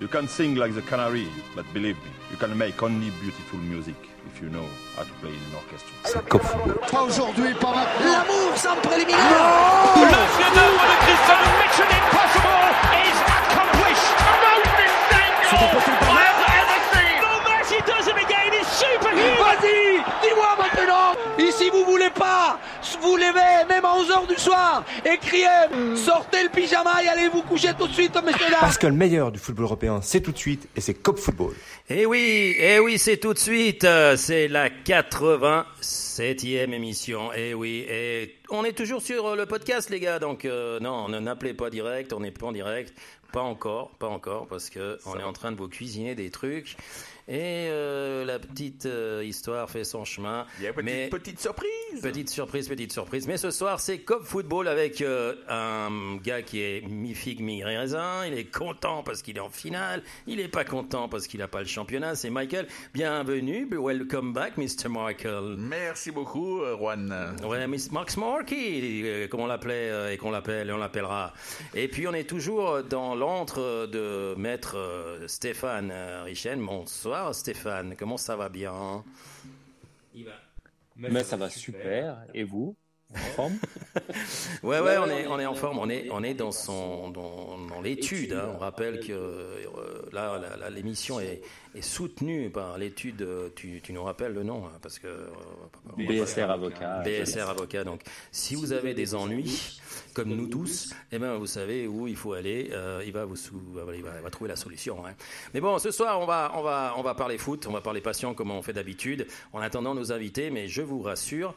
You can sing like the canary, but believe me, you can make only beautiful music if you know how to play in an orchestra. C'est Cop Football. Pas aujourd'hui, pas maintenant. L'amour sans préliminaire. Le chef-d'œuvre de Cristiano Mission Impossible is accomplished. Amazing thing. I've ever seen. No Messi does it again. He's superhuman. Vas-y, dis-moi maintenant. Ici, vous voulez pas vous levez, même à 11h du soir, et criez, sortez le pyjama et allez vous coucher tout de suite, messieurs dames. Parce que le meilleur du football européen, c'est tout de suite, et c'est Cop Football. Eh oui, eh oui, c'est tout de suite. C'est la 87e émission. Eh oui, et on est toujours sur le podcast, les gars. Donc euh, non, ne n'appelez pas direct. On n'est pas en direct. Pas encore, pas encore, parce que on est en train de vous cuisiner des trucs. Et euh, la petite euh, histoire fait son chemin. Il y a une petite, mais petite surprise. petite surprise, petite surprise. Mais ce soir, c'est Cop Football avec euh, un gars qui est mi-figue, mi-raisin. Il est content parce qu'il est en finale. Il est pas content parce qu'il n'a pas le championnat. C'est Michael. Bienvenue. Welcome back, Mr. Michael. Merci beaucoup, euh, Juan. Ouais, Miss Max Markey, euh, comme on l'appelait euh, et qu'on l'appelle et on l'appellera. Et puis on est toujours dans l'antre de maître euh, Stéphane euh, Richen. Bonsoir Stéphane, comment ça va bien? Mais ça va super. Et vous? En forme? Ouais, ouais, on est, on est en forme. On est, on est dans son, dans, dans l'étude. hein. On rappelle que euh, là, l'émission est, est soutenue par l'étude. Tu, tu nous rappelles le nom, hein, parce que euh, BSR avocat. BSR avocat. Donc, si vous avez des ennuis, comme nous tous, eh ben, vous savez où il faut aller. euh, il va vous, sou- il va, il va- il va trouver la solution. hein. Mais bon, ce soir, on va, on va, on va parler foot, on va parler passion, comme on fait d'habitude, en attendant nos invités. Mais je vous rassure.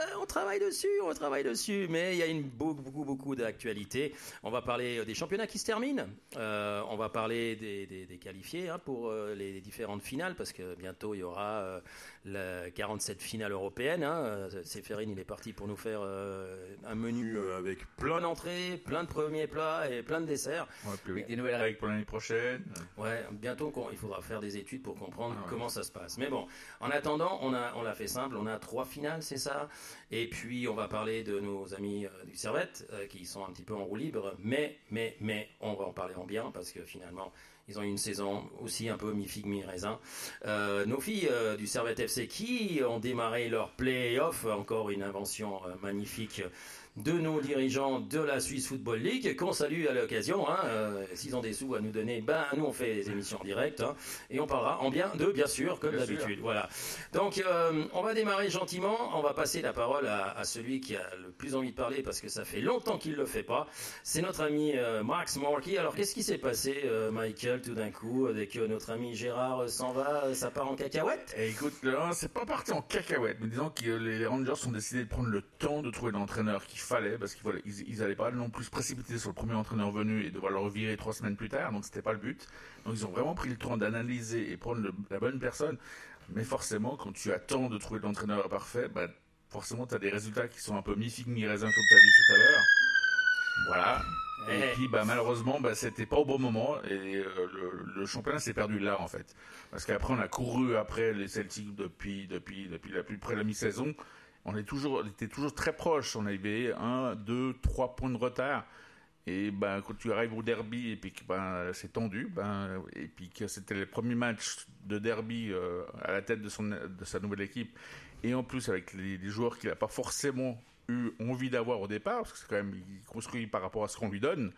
euh, on travaille dessus, on travaille dessus, mais il y a une beaucoup, beaucoup, beaucoup d'actualités. On va parler euh, des championnats qui se terminent. Euh, on va parler des, des- des qualifiés hein, pour euh, les différentes finales, parce que bientôt il y aura la 47 finale européenne. Hein. Euh, Séphérine, il est parti pour nous faire euh, un menu euh, avec plein d'entrées, plein de premiers plats et plein de desserts. Ouais, puis avec des nouvelles règles pour l'année prochaine. Ouais, bientôt il faudra faire des études pour comprendre Ah ouais. comment ça se passe. Mais bon, en attendant, on a on l'a fait simple, on a trois finales, c'est ça. Et puis on va parler de nos amis euh, du Servette euh, qui sont un petit peu en roue libre, mais mais mais on va en parler en bien parce que finalement ils ont eu une saison aussi un peu mi-figue, mi-raisin. Euh, nos filles euh, du Servette FC qui ont démarré leur play-off, encore une invention euh, magnifique de nos dirigeants de la Swiss Football League, qu'on salue à l'occasion. Hein, euh, S'ils ont des sous à nous donner, ben nous on fait des émissions en direct hein, et on parlera en bien d'eux, bien sûr, comme d'habitude. Voilà. Donc euh, on va démarrer gentiment. On va passer la parole à, à celui qui a le plus envie de parler parce que ça fait longtemps qu'il le fait pas. C'est notre ami euh, Max Morky. Alors qu'est-ce qui s'est passé, Michael, tout d'un coup, dès que notre ami Gérard s'en va, ça part en cacahuète? Et écoute, là, c'est pas parti en cacahuète, mais disons que les Rangers ont décidé de prendre le temps de trouver l'entraîneur qu'il fallait, parce qu'ils voilà, ils, ils allaient pas non plus se précipiter sur le premier entraîneur venu et devoir le revirer trois semaines plus tard, donc c'était pas le but. Donc ils ont vraiment pris le temps d'analyser et prendre le- la bonne personne. Mais forcément, quand tu attends de trouver l'entraîneur parfait, bah, forcément, tu as des résultats qui sont un peu mi-figue, mi-raisin, comme tu as dit tout à l'heure. Voilà. Et Eh. puis, bah, malheureusement, bah, c'était pas au bon moment et euh, le, le championnat s'est perdu là, en fait. Parce qu'après, on a couru après les Celtics depuis, depuis, depuis la plus près de la mi-saison. On, était toujours très proche. On avait un, deux, trois points de retard. Et ben, quand tu arrives au derby et puis ben, c'est tendu, ben, et puis que c'était le premier match de derby euh, à la tête de, sa nouvelle équipe, et en plus avec les, joueurs qu'il n'a pas forcément eu envie d'avoir au départ, parce que c'est quand même construit par rapport à ce qu'on lui donne,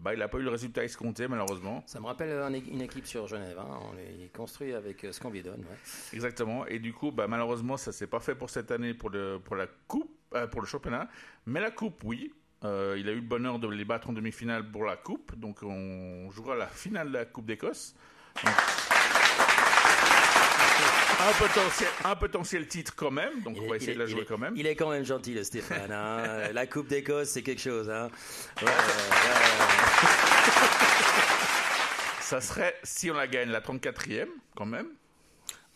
bah, il n'a pas eu le résultat escompté malheureusement. Ça me rappelle une équipe sur Genève. Hein. On est construit avec euh, ce qu'on lui donne. ouais. Exactement. Et du coup, bah, malheureusement, ça s'est pas fait pour cette année pour le pour la coupe, euh, pour le championnat. Mais la coupe, oui. Euh, il a eu le bonheur de les battre en demi-finale pour la coupe. Donc, on jouera la finale de la Coupe d'Écosse. Donc, Un potentiel, un potentiel titre quand même, donc Il on va essayer de la jouer est- quand même. Il est quand même gentil, le Stéphane. hein. La Coupe d'Écosse, c'est quelque chose. Hein. Ouais, ouais, Ça serait, si on la gagne, la 34e quand même.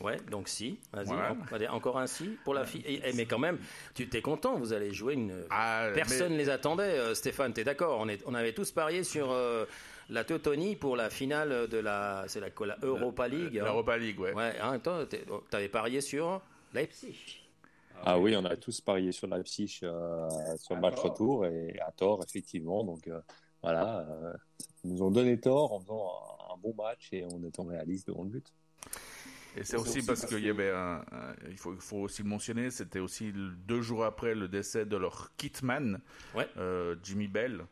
ouais. Donc si. Vas-y, Voilà. allez, encore un si pour la fille. Et- et- mais quand même, tu t'es content, vous allez jouer une. Ah, Personne mais- ne les attendait, euh, Stéphane, t'es d'accord on, est- on avait tous parié sur euh, la Teutonie pour la finale de la, c'est la, Europa League. hein. L'Europa League, ouais. Ouais, hein, toi, oh, t'avais parié sur Leipzig. Ah oui, on a tous parié sur Leipzig euh, sur le match retour et à tort, effectivement. Donc euh, voilà, euh, ils nous ont donné tort en faisant un, un bon match et on étant réaliste devant le but. Et c'est aussi parce qu'il y avait un, un- il faut, aussi le mentionner, c'était aussi le- deux jours après le décès de leur kitman, Ouais. euh, Jimmy Bell.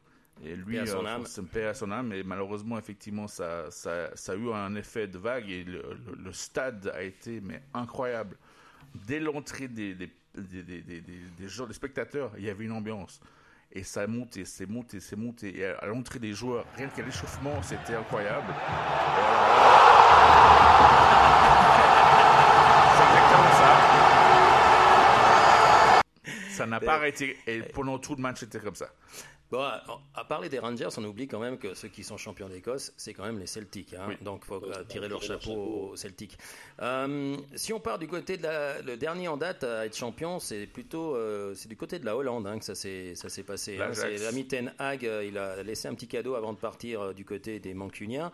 Et lui, Paix à son euh, âme. à son âme. Et malheureusement, effectivement, ça, ça, ça a eu un effet de vague et le, le- le stade a été mais incroyable. Dès l'entrée des, des, des, des, des- des- des gens, des spectateurs, il y avait une ambiance. Et ça a monté, c'est monté, c'est monté. Et à, l'entrée des joueurs, rien qu'à l'échauffement, c'était incroyable. Et c'est exactement ça. Ça n'a pas arrêté. Et pendant tout le match, c'était comme ça. Bon, à, parler des Rangers, on oublie quand même que ceux qui sont champions d'Écosse, c'est quand même les Celtics. hein. Oui. Donc, il faut euh, tirer leur chapeau aux Celtics. Euh, si on part du côté de la, le dernier en date à être champion, c'est plutôt euh, c'est du côté de la Hollande hein, que ça s'est ça s'est passé. hein. C'est l'ami Ten Hag, il a laissé un petit cadeau avant de partir du côté des Mancuniens.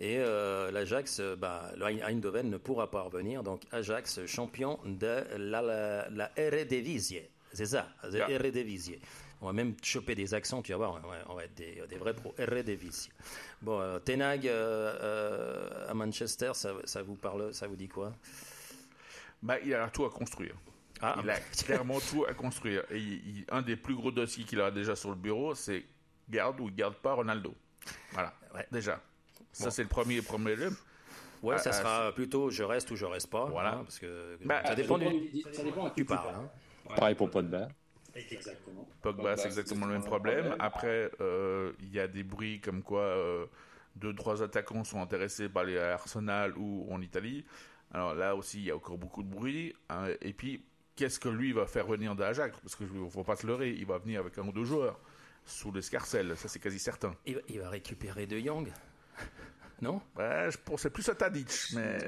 Et l'Ajax, bah, le Eindhoven ne pourra pas revenir. Donc, Ajax, champion de la, la, la Eredivisie. C'est ça, la. Eredivisie. On va même choper des accents, tu vas voir, on va, on va être des, des vrais pros. Eredivisie. Bon, euh, Ten Hag euh, euh, à Manchester, ça, ça vous parle, ça vous dit quoi? Bah, il a tout à construire. Ah, il a clairement tout à construire. Et il- il- un des plus gros dossiers qu'il a déjà sur le bureau, c'est garde ou garde pas Ronaldo. Voilà, Ouais. déjà. Ça, Bon. c'est le premier problème. Ouais, Ah, ça ah, sera plutôt je reste ou je reste pas. Voilà. hein, parce que Bah, ça dépend du. Ça dépend à qui Tu parles. hein. Pareil pour Podber. Exactement. Pogba, c'est exactement le même problème. Après, euh, il y a des bruits comme quoi euh, deux, trois attaquants sont intéressés par les Arsenal ou en Italie. Alors là aussi, il y a encore beaucoup de bruit. hein. Et puis, qu'est-ce que lui va faire venir d'Ajax Parce qu'il ne faut pas se leurrer, il va venir avec un ou deux joueurs sous l'escarcelle, ça c'est quasi certain. Il, va- il va récupérer De Jong. Non? Ouais, je pensais plus à Tadic, mais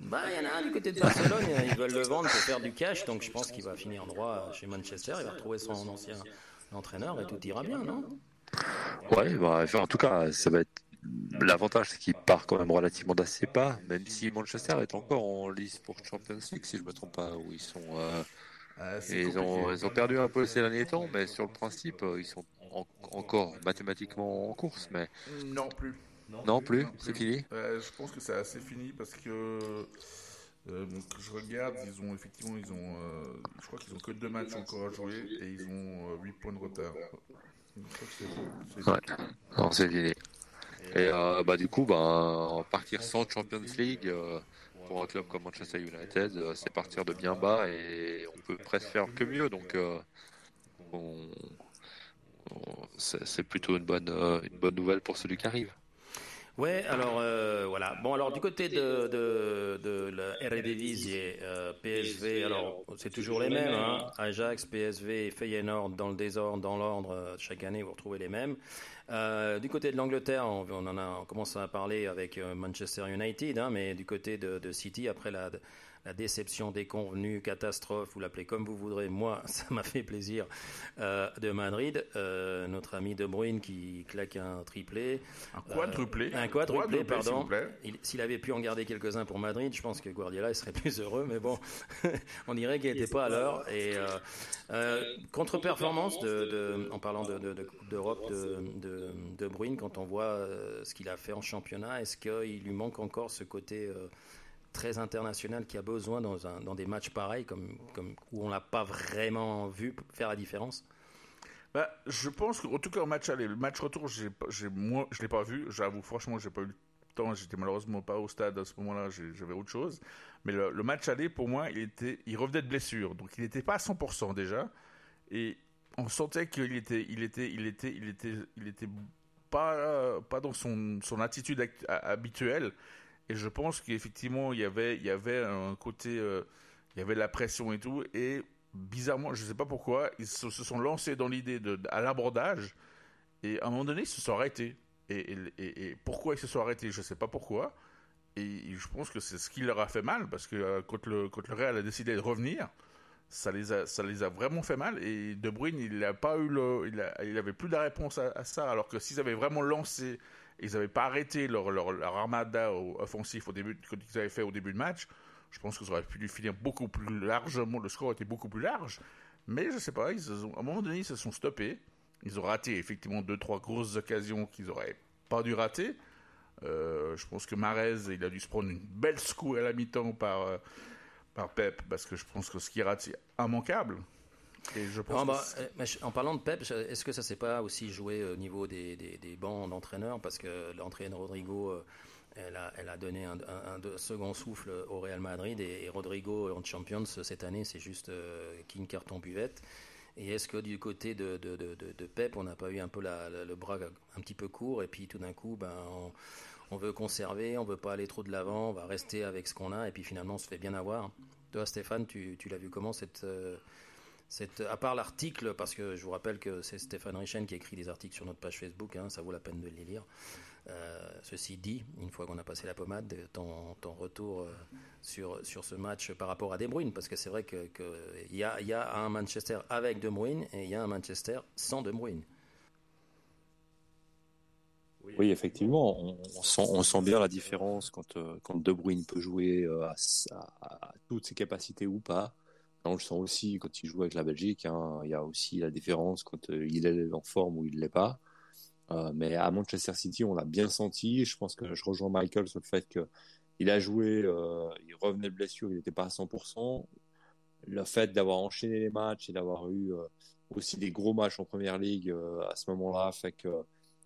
Bah, il y en a un du côté de Barcelone, ils veulent le vendre pour faire du cash, donc je pense qu'il va finir droit chez Manchester, il va retrouver son ancien entraîneur et tout ira bien, non? Ouais, bah, enfin, en tout cas, ça va être. L'avantage, c'est qu'il part quand même relativement d'assez pas, même si Manchester est encore en lice pour Champions League, si je me trompe pas, où ils sont. euh, euh, et ils, ont, compliqué. ils ont perdu un peu ces derniers temps, mais sur le principe, euh, ils sont en- encore mathématiquement en course, mais Non plus. Non plus, c'est fini. Euh, je pense que c'est assez fini parce que euh, je regarde, ils ont effectivement, ils ont, euh, je crois qu'ils ont que deux matchs encore à jouer et ils ont 8 points de retard. C'est- c'est- Ouais, non, c'est fini. Et euh, bah, du coup, bah, partir sans Champions League euh, pour un club comme Manchester United, euh, c'est partir de bien bas et on peut presque faire que mieux. Donc, euh, on- on- c'est plutôt une bonne, euh, une bonne nouvelle pour celui qui arrive. Ouais, alors euh, voilà. Bon, alors du côté de, de, de la Eredivisie, euh, PSV, alors c'est toujours les mêmes. Hein. Ajax, PSV et Feyenoord dans le désordre, dans l'ordre. euh, Chaque année, vous retrouvez les mêmes. Euh, du côté de l'Angleterre, on, en a, on commence à parler avec Manchester United, hein, mais du côté de, de City, après la, la déception déconvenue, catastrophe, vous l'appelez comme vous voudrez. Moi, ça m'a fait plaisir euh, de Madrid. Euh, notre ami De Bruyne qui claque un triplé. Un quadruplé. Un quadruplé, pardon. S'il avait pu en garder quelques-uns pour Madrid, je pense que Guardiola il serait plus heureux. Mais bon, on dirait qu'il n'était pas à l'heure. Et euh, euh, contre-performance, de, de- en parlant d'Europe de, de, de Bruyne, quand on voit euh, ce qu'il a fait en championnat, est-ce qu'il lui manque encore ce côté euh, très international qui a besoin dans, un, dans des matchs pareils, comme, comme, où on l'a pas vraiment vu faire la différence Bah, je pense qu'en tout cas, au match aller, le match retour, j'ai, j'ai, moi, je l'ai pas vu. J'avoue, franchement, j'ai pas eu le temps. J'étais malheureusement pas au stade à ce moment-là. j'avais autre chose. Mais le, le match aller, pour moi, il était, il revenait de blessure, donc il n'était pas à 100% déjà. Et on sentait qu'il était, il était, il était, il était, il était pas, pas dans son, son attitude habituelle. Et je pense qu'effectivement, il y avait, il y avait un côté, euh, il y avait la pression et tout. Et bizarrement, je ne sais pas pourquoi, ils se, sont lancés dans l'idée de, à l'abordage. Et à un moment donné, ils se sont arrêtés. Et, pourquoi ils se sont arrêtés, je ne sais pas pourquoi. Et je pense que c'est ce qui leur a fait mal, parce que euh, quand, le, quand le Real a décidé de revenir, ça les a, ça les a vraiment fait mal. Et De Bruyne, il n'a pas eu le, il avait plus de réponse à, à ça. Alors que s'ils avaient vraiment lancé, ils n'avaient pas arrêté leur, armada offensif au début, que ils avaient fait au début de match, je pense que ça aurait pu finir beaucoup plus largement. Le score était beaucoup plus large. Mais je sais pas, ils se sont- à un moment donné, ils se sont stoppés. Ils ont raté effectivement deux, trois grosses occasions qu'ils auraient pas dû rater. Euh, je pense que Marez, il a dû se prendre une belle secouée à la mi-temps par, euh, par Pep, parce que je pense que ce qu'il rate, c'est immanquable. Et je pense Ah, bah, euh, en parlant de Pep, est-ce que ça s'est pas aussi joué au niveau des, des, des bancs d'entraîneurs? Parce que l'entraîneur Rodrigo, euh, elle a, elle a donné un, un- un de- second souffle au Real Madrid et, et Rodrigo en Champions cette année, c'est juste euh, king carton buvette. Et est-ce que du côté de, de, de, de- de Pep, on n'a pas eu un peu la- la- le bras un petit peu court et puis tout d'un coup, ben, on, on veut conserver, on veut pas aller trop de l'avant, on va rester avec ce qu'on a et puis finalement on se fait bien avoir. Toi, Stéphane, tu, tu l'as vu comment euh, cette, à part l'article, parce que je vous rappelle que c'est Stéphane Richen qui écrit des articles sur notre page Facebook, hein, ça vaut la peine de les lire. Euh, ceci dit, une fois qu'on a passé la pommade, ton, ton retour euh, sur, sur ce match par rapport à De Bruyne, parce que c'est vrai qu'il que il y, a, y a un Manchester avec De Bruyne et il y a un Manchester sans De Bruyne. Oui, effectivement, on, on sent, on sent bien la différence quand, euh, quand De Bruyne peut jouer euh, à, s- à- à toutes ses capacités ou pas. On le sent aussi quand il joue avec la Belgique. hein. Il y a aussi la différence quand euh, il est en forme ou il l'est pas. Euh, mais à Manchester City, on l'a bien senti. Je pense que je rejoins Michael sur le fait que il a joué, euh, il revenait de blessure, il n'était pas à 100%. Le fait d'avoir enchaîné les matchs et d'avoir eu aussi des gros matchs en première ligue à ce moment-là fait que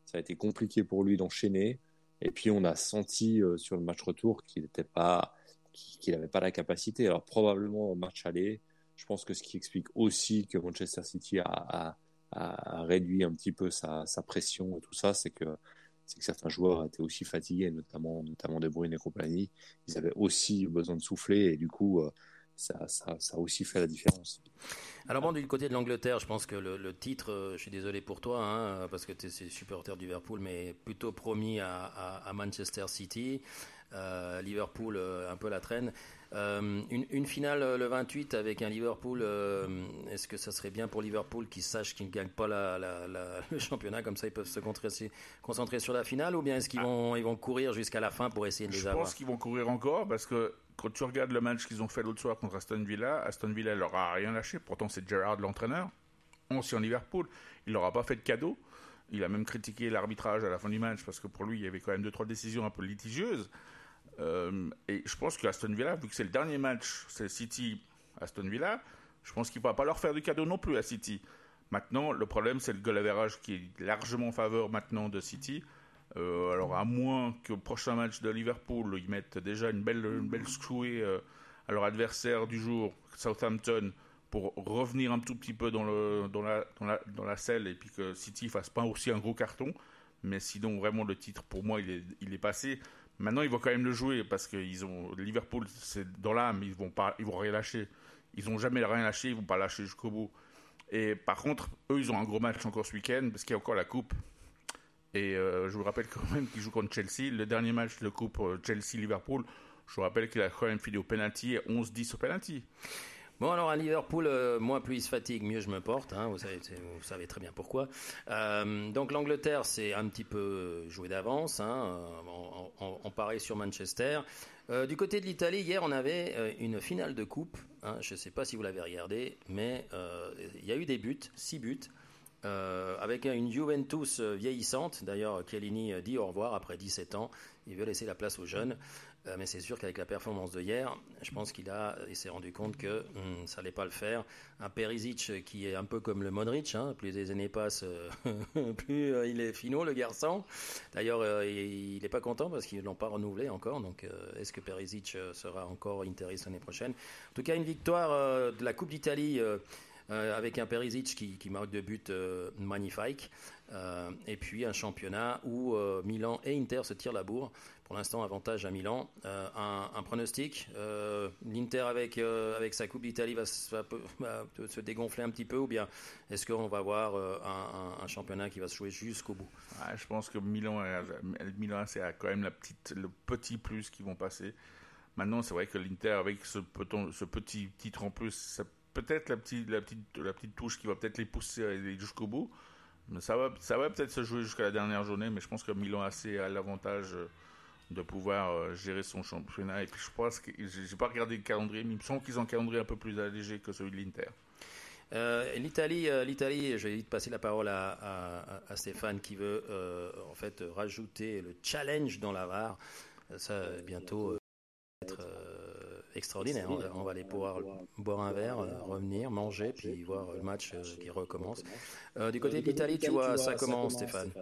ça a été compliqué pour lui d'enchaîner. Et puis on a senti sur le match retour qu'il n'était pas, qu'il n'avait pas la capacité. Alors probablement au match aller, je pense que ce qui explique aussi que Manchester City a, réduit un petit peu sa, pression et tout ça, c'est que certains joueurs étaient aussi fatigués, notamment notamment De Bruyne et compagnie. Ils avaient aussi besoin de souffler et du coup euh, ça, a aussi fait la différence. Alors bon, du côté de l'Angleterre, je pense que le, titre, euh, je suis désolé pour toi, hein, parce que tu es supporter du Liverpool, mais plutôt promis à Manchester City. Euh, Liverpool, euh, un peu la traîne. Euh, une, une finale le 28 avec un Liverpool, est-ce que ça serait bien pour Liverpool qu'ils sachent qu'ils ne gagnent pas la- la- la- le championnat, comme ça ils peuvent se concentrer, concentrer sur la finale, ou bien est-ce qu'ils vont, ils vont courir jusqu'à la fin pour essayer de les Je avoir? pense qu'ils vont courir encore parce que quand tu regardes le match qu'ils ont fait l'autre soir contre Aston Villa, Aston Villa leur a rien lâché. Pourtant, c'est Gerrard l'entraîneur, ancien Liverpool. Il leur a pas fait de cadeau. Il a même critiqué l'arbitrage à la fin du match parce que pour lui, il y avait quand même deux trois décisions un peu litigieuses. Euh, et je pense que Aston Villa, vu que c'est le dernier match, c'est City Aston Villa, je pense qu'il ne va pas leur faire de cadeau non plus à City. Maintenant, le problème, c'est le goal average qui est largement en faveur maintenant de City. Euh, alors, à moins le prochain match de Liverpool, ils mettent déjà une belle, une belle secouée euh, à leur adversaire du jour, Southampton, pour revenir un tout petit peu dans, la, selle et puis que City fasse pas aussi un gros carton. Mais sinon, vraiment, le titre, pour moi, il est passé. Maintenant, ils vont quand même le jouer parce que ils ont, Liverpool, c'est dans l'âme, ils vont pas, ils vont rien lâcher. Ils ont jamais rien lâché, ils vont pas lâcher jusqu'au bout. Et par contre, eux, ils ont un gros match encore ce week-end parce qu'il y a encore la coupe. Et euh, je vous rappelle quand même qu'ils jouent contre Chelsea. Le dernier match de coupe euh, Chelsea-Liverpool, je vous rappelle qu'il a quand même filé au penalty et 11-10 au penalty. Bon, alors à Liverpool, euh, moi, plus il se fatigue, mieux je me porte. hein, vous, savez, très bien pourquoi. Euh, donc l'Angleterre, c'est un petit peu joué d'avance. Hein, on, on- sur Manchester. Euh, du côté de l'Italie, hier, on avait une finale de coupe. hein, je ne sais pas si vous l'avez regardé, mais il y a eu des buts, six buts. avec une Juventus vieillissante. D'ailleurs, Chiellini dit au revoir après 17 ans. Il veut laisser la place aux jeunes. Euh, mais c'est sûr qu'avec la performance de hier, je pense qu'il a, il s'est rendu compte que hum, ça allait pas le faire. Un Perisic qui est un peu comme le Modric, hein, plus les années passent, euh, plus euh, il est finot le garçon. D'ailleurs, euh, il n'est pas content parce qu'ils l'ont pas renouvelé encore. Donc, euh, est-ce que Perisic euh, sera encore interiste l'année prochaine? En tout cas, une victoire euh, de la Coupe d'Italie. euh, euh, avec un Perisic qui, marque deux buts euh, magnifiques, Euh, et puis un championnat où euh, Milan et Inter se tirent la bourre. Pour l'instant, avantage à Milan. Euh, un, pronostic euh, L'Inter avec, euh, avec sa Coupe d'Italie va, se- dégonfler un petit peu, ou bien est-ce qu'on va avoir un, championnat qui va se jouer jusqu'au bout? Ah, je pense que Milan, a- Milan c'est quand même la petite, le petit plus qu'ils vont passer. Maintenant, c'est vrai que l'Inter, avec ce, petit titre en plus, c'est peut-être la petite, la, petite, la petite touche qui va peut-être les pousser jusqu'au bout. Ça va, ça va peut-être se jouer jusqu'à la dernière journée, mais je pense que Milan a assez à l'avantage de pouvoir euh, gérer son championnat. Et puis je pense que j'ai pas regardé le calendrier, mais il me semble qu'ils ont un calendrier un peu plus allégé que celui de l'Inter. Euh, L'Italie, euh, l'Italie, je vais vite passer la parole à, Stéphane qui veut en fait rajouter le challenge dans la VAR. Ça bientôt être extraordinaire. On va, on va aller pouvoir boire un verre, revenir, manger, puis voir le match qui recommence. Du côté de l'Italie, tu vois ça comment, Stéphane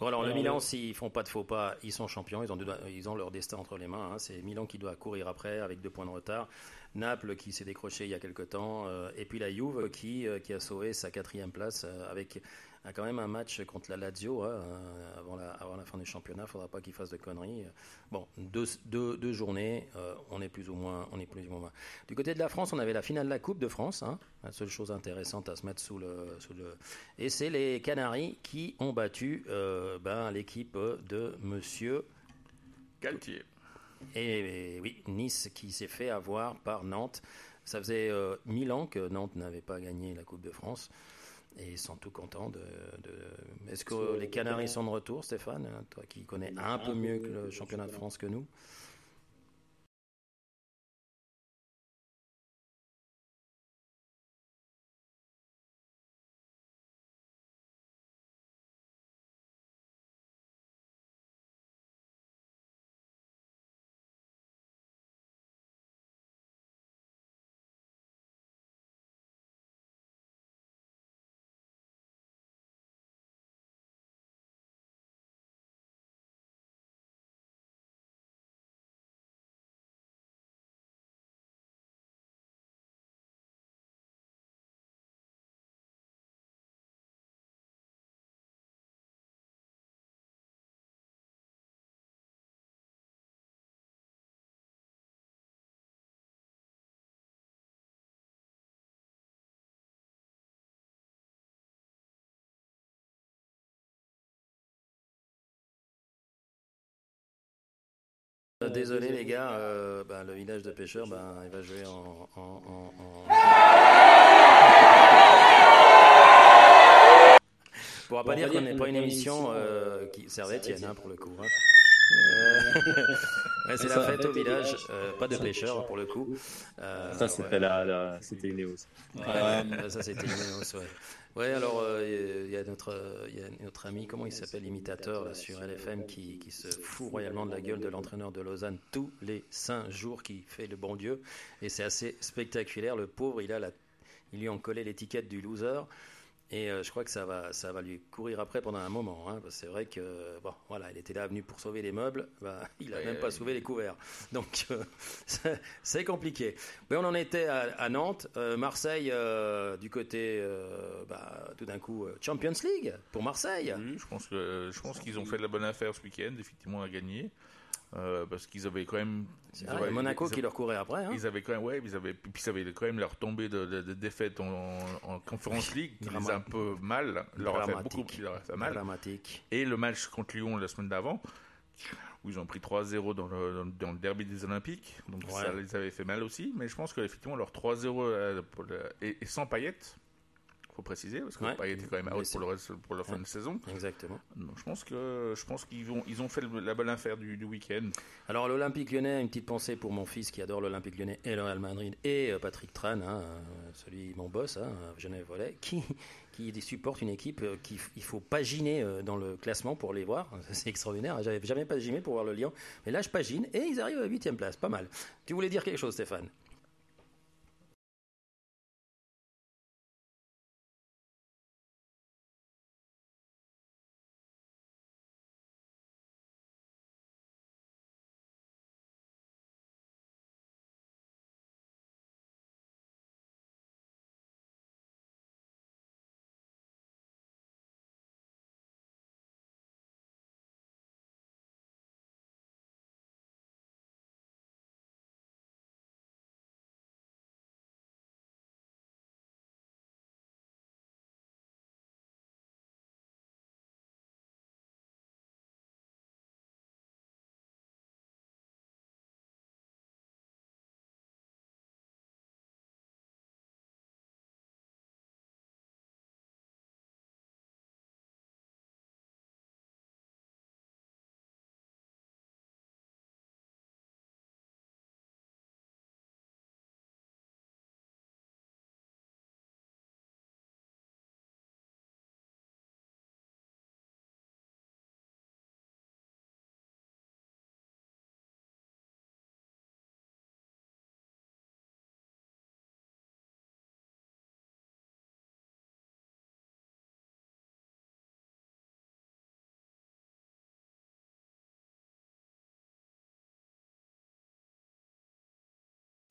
Bon alors le Milan, s'ils font pas de faux pas, ils sont champions, ils ont, deux- ils ont leur destin entre les mains. hein. C'est Milan qui doit courir après avec deux points de retard. Naples qui s'est décroché il y a quelque temps, euh, et puis la Juve qui, euh, qui a sauvé sa quatrième place euh, avec a quand même un match contre la Lazio hein, euh, avant, la, avant la fin du championnat. Il faudra pas qu'ils fassent de conneries. Bon, deux, deux, deux journées, euh, on est plus ou moins, on est plus ou moins. Du côté de la France, on avait la finale de la Coupe de France. hein. la seule chose intéressante à se mettre sous le, sous le et c'est les Canaries qui ont battu euh, ben, l'équipe de Monsieur Galtier. et, et oui Nice qui s'est fait avoir par Nantes. Ça faisait euh, mille ans que Nantes n'avait pas gagné la Coupe de France. Et ils sont tout contents de. de- Est-ce que les Canaries sont de retour, Stéphane? Toi qui connais un peu mieux que le championnat de France que nous. Euh, Désolé les gars, euh, ben, le village de pêcheurs, ben, il va jouer en. en, en- en- On pourra pas dire qu'on n'est pas une émission euh, qui servait Étienne hein, pour le coup. hein. Euh, ouais, c'est la fête au village, euh, pas de pêcheurs pour le coup. Euh, Ça, c'était ouais. la, la- c'était Ineos. Ouais, ça c'était Ineos, ouais. Ouais, alors euh, il y a notre euh, il notre ami, comment il s'appelle, imitateur sur LFM qui, qui se fout royalement de la gueule de l'entraîneur de Lausanne tous les cinq jours qui fait le bon Dieu et c'est assez spectaculaire. Le pauvre, il a la, lui ont collé l'étiquette du loser. Et euh, je crois que ça va, ça va lui courir après pendant un moment. Hein, c'est vrai que, bon, voilà, il était là venu pour sauver les meubles. Bah, il n'a Ouais, même pas ouais. sauvé les couverts. Donc, euh, c'est- compliqué. Mais on en était à, à Nantes. Euh, Marseille, du côté, bah, tout d'un coup, Champions League pour Marseille. Oui, je pense que je pense qu'ils ont fait de la bonne affaire ce week-end, effectivement à gagner, euh, parce qu'ils avaient quand même. ils avaient- Monaco ils qui leur courait après. hein. Ils avaient quand même, ouais, ils avaient, puis ils avaient quand même leur tombée de, de, de défaite en, en Conference League, qui les a un peu mal, leur a fait beaucoup, leur a fait mal. Dramatique. Et le match contre Lyon la semaine d'avant, où ils ont pris 3-0 dans le, dans, le derby des Olympiques, donc Ouais. ça les avait fait mal aussi. Mais je pense qu'effectivement leur 3-0 euh, et, et sans paillettes, faut préciser, parce que Ouais. Payet était quand même out pour, le reste, pour la fin Ouais. de saison. Exactement. Donc, je pense que je pense qu'ils vont ils ont fait le- la bonne affaire du, du week-end. Alors l'Olympique lyonnais, une petite pensée pour mon fils qui adore l'Olympique lyonnais et le Real Madrid et euh, Patrick Tran, hein, euh, celui mon boss, hein, Genève Volley, qui qui supporte une équipe euh, qu'il il faut paginer euh, dans le classement pour les voir. C'est extraordinaire. J'avais jamais paginé pour voir le Lyon, mais là je pagine et ils arrivent à la huitième place, pas mal. Tu voulais dire quelque chose, Stéphane?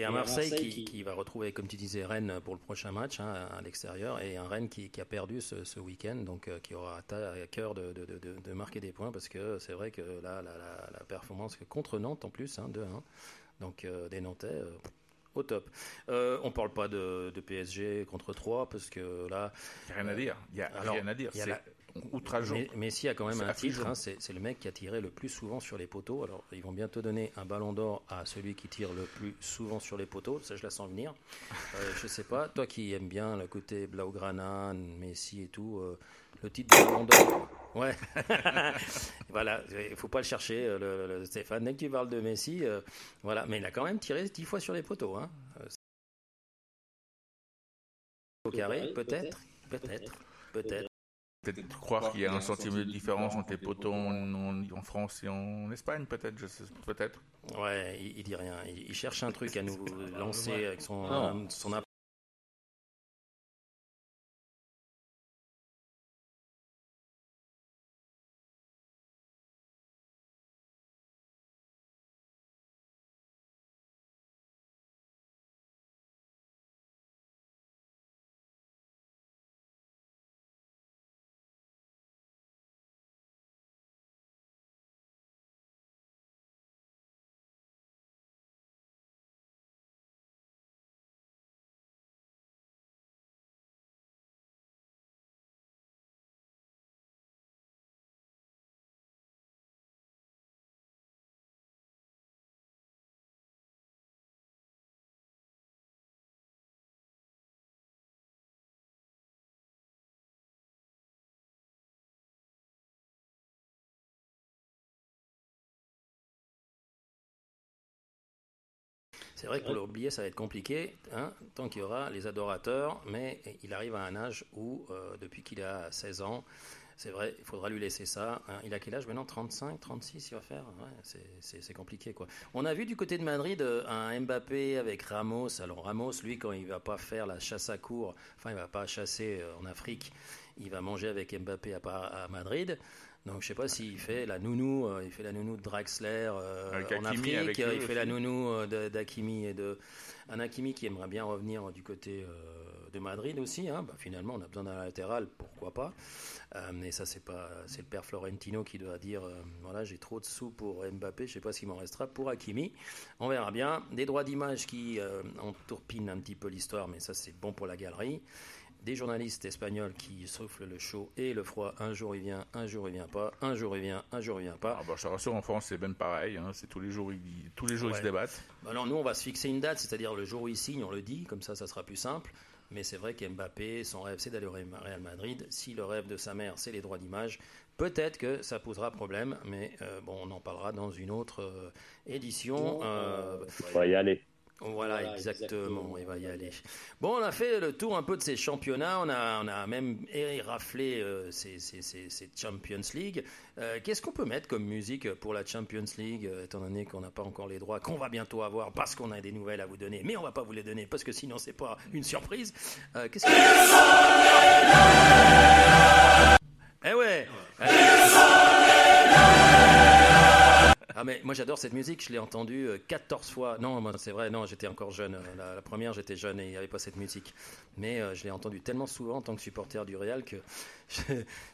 Et à Marseille, qui, qui va retrouver, comme tu disais, Rennes pour le prochain match hein, à l'extérieur, et un Rennes qui, qui a perdu ce, ce week-end, donc euh, qui aura à, cœur de, de- de- de marquer des points, parce que c'est vrai que là, la, la- la performance contre Nantes en plus, hein, 2-1, donc euh, des Nantais euh, au top. Euh, on parle pas de, de PSG contre 3, parce que là, Il n'y a rien à dire. Il y a Alors, rien à dire. il y a C'est la- outrageant. mais- Messi a quand même un titre, hein, c'est le mec qui a tiré le plus souvent sur les poteaux. Alors, ils vont bientôt donner un ballon d'or à celui qui tire le plus souvent sur les poteaux. Ça, je la sens venir. Euh, je sais pas, toi qui aimes bien le côté Blaugrana, Messi et tout, euh, le titre de ballon d'or. Ouais, voilà, il faut pas le chercher, euh, le, le- Stéphane. Dès que tu parles de Messi, euh, voilà, mais il a quand même tiré 10 fois sur les poteaux. Hein. Au carré, peut-être, peut-être, peut-être. Peut-être croire qu'il y a un centimètre de différence entre les poteaux en, en- en France et en Espagne, peut-être. je sais- Peut-être. Ouais, il, il dit rien. Il, il cherche un truc à nous lancer avec son, son C'est vrai que pour l'oublier, ça va être compliqué, hein, tant qu'il y aura les adorateurs, mais il arrive à un âge où, euh, depuis qu'il a 16 ans, c'est vrai, il faudra lui laisser ça. hein. Il a quel âge maintenant? 35, 36, il va faire? Ouais, c'est- compliqué, quoi. On a vu du côté de Madrid euh, un Mbappé avec Ramos. Alors Ramos, lui, quand il va pas faire la chasse à court, enfin, il va pas chasser euh, en Afrique, il va manger avec Mbappé à Madrid. Donc je sais pas s'il fait la nounou, euh, il fait la nounou de Draxler euh, en Afrique, avec euh, il fait la nounou d'Hakimi et de un Hakimi qui aimerait bien revenir du côté euh, de Madrid aussi. hein. Bah, finalement, on a besoin d'un latéral, pourquoi pas Mais ça, c'est pas, c'est le père Florentino qui doit dire, voilà, j'ai trop de sous pour Mbappé, je sais pas ce qu'il m'en restera pour Hakimi. On verra bien. Des droits d'image qui entourpinent un petit peu l'histoire, mais ça, c'est bon pour la galerie. Des journalistes espagnols qui soufflent le chaud et le froid. Un jour il vient, un jour il vient pas, un jour il vient, un jour il vient pas. Ah bah, je te rassure, en France, c'est ben pareil. hein, c'est tous les jours, ils, tous les jours ils se débattent. Alors nous, on va se fixer une date, c'est-à-dire le jour où il signe, on le dit, comme ça, ça sera plus simple. Mais c'est vrai qu'Mbappé, son rêve, c'est d'aller au Real Madrid. Si le rêve de sa mère, c'est les droits d'image, peut-être que ça posera problème. Mais euh, bon, on en parlera dans une autre euh, édition. Euh, On va y aller. Voilà, exactement, il va y aller. Bon, on a fait le tour un peu de ces championnats, on a, on a même éraflé euh, ces, ces- ces- ces Champions League. Euh, Qu'est-ce qu'on peut mettre comme musique pour la Champions League, euh, étant donné qu'on n'a pas encore les droits, qu'on va bientôt avoir parce qu'on a des nouvelles à vous donner, mais on va pas vous les donner parce que sinon c'est pas une surprise. Euh, Qu'est-ce que... Eh ouais Ah mais moi j'adore cette musique, je l'ai entendue euh, 14 fois. Non, c'est vrai, non, j'étais encore jeune. Euh, La, la première, j'étais jeune et il n'y avait pas cette musique. Mais euh, je l'ai entendue tellement souvent en tant que supporter du Real que je,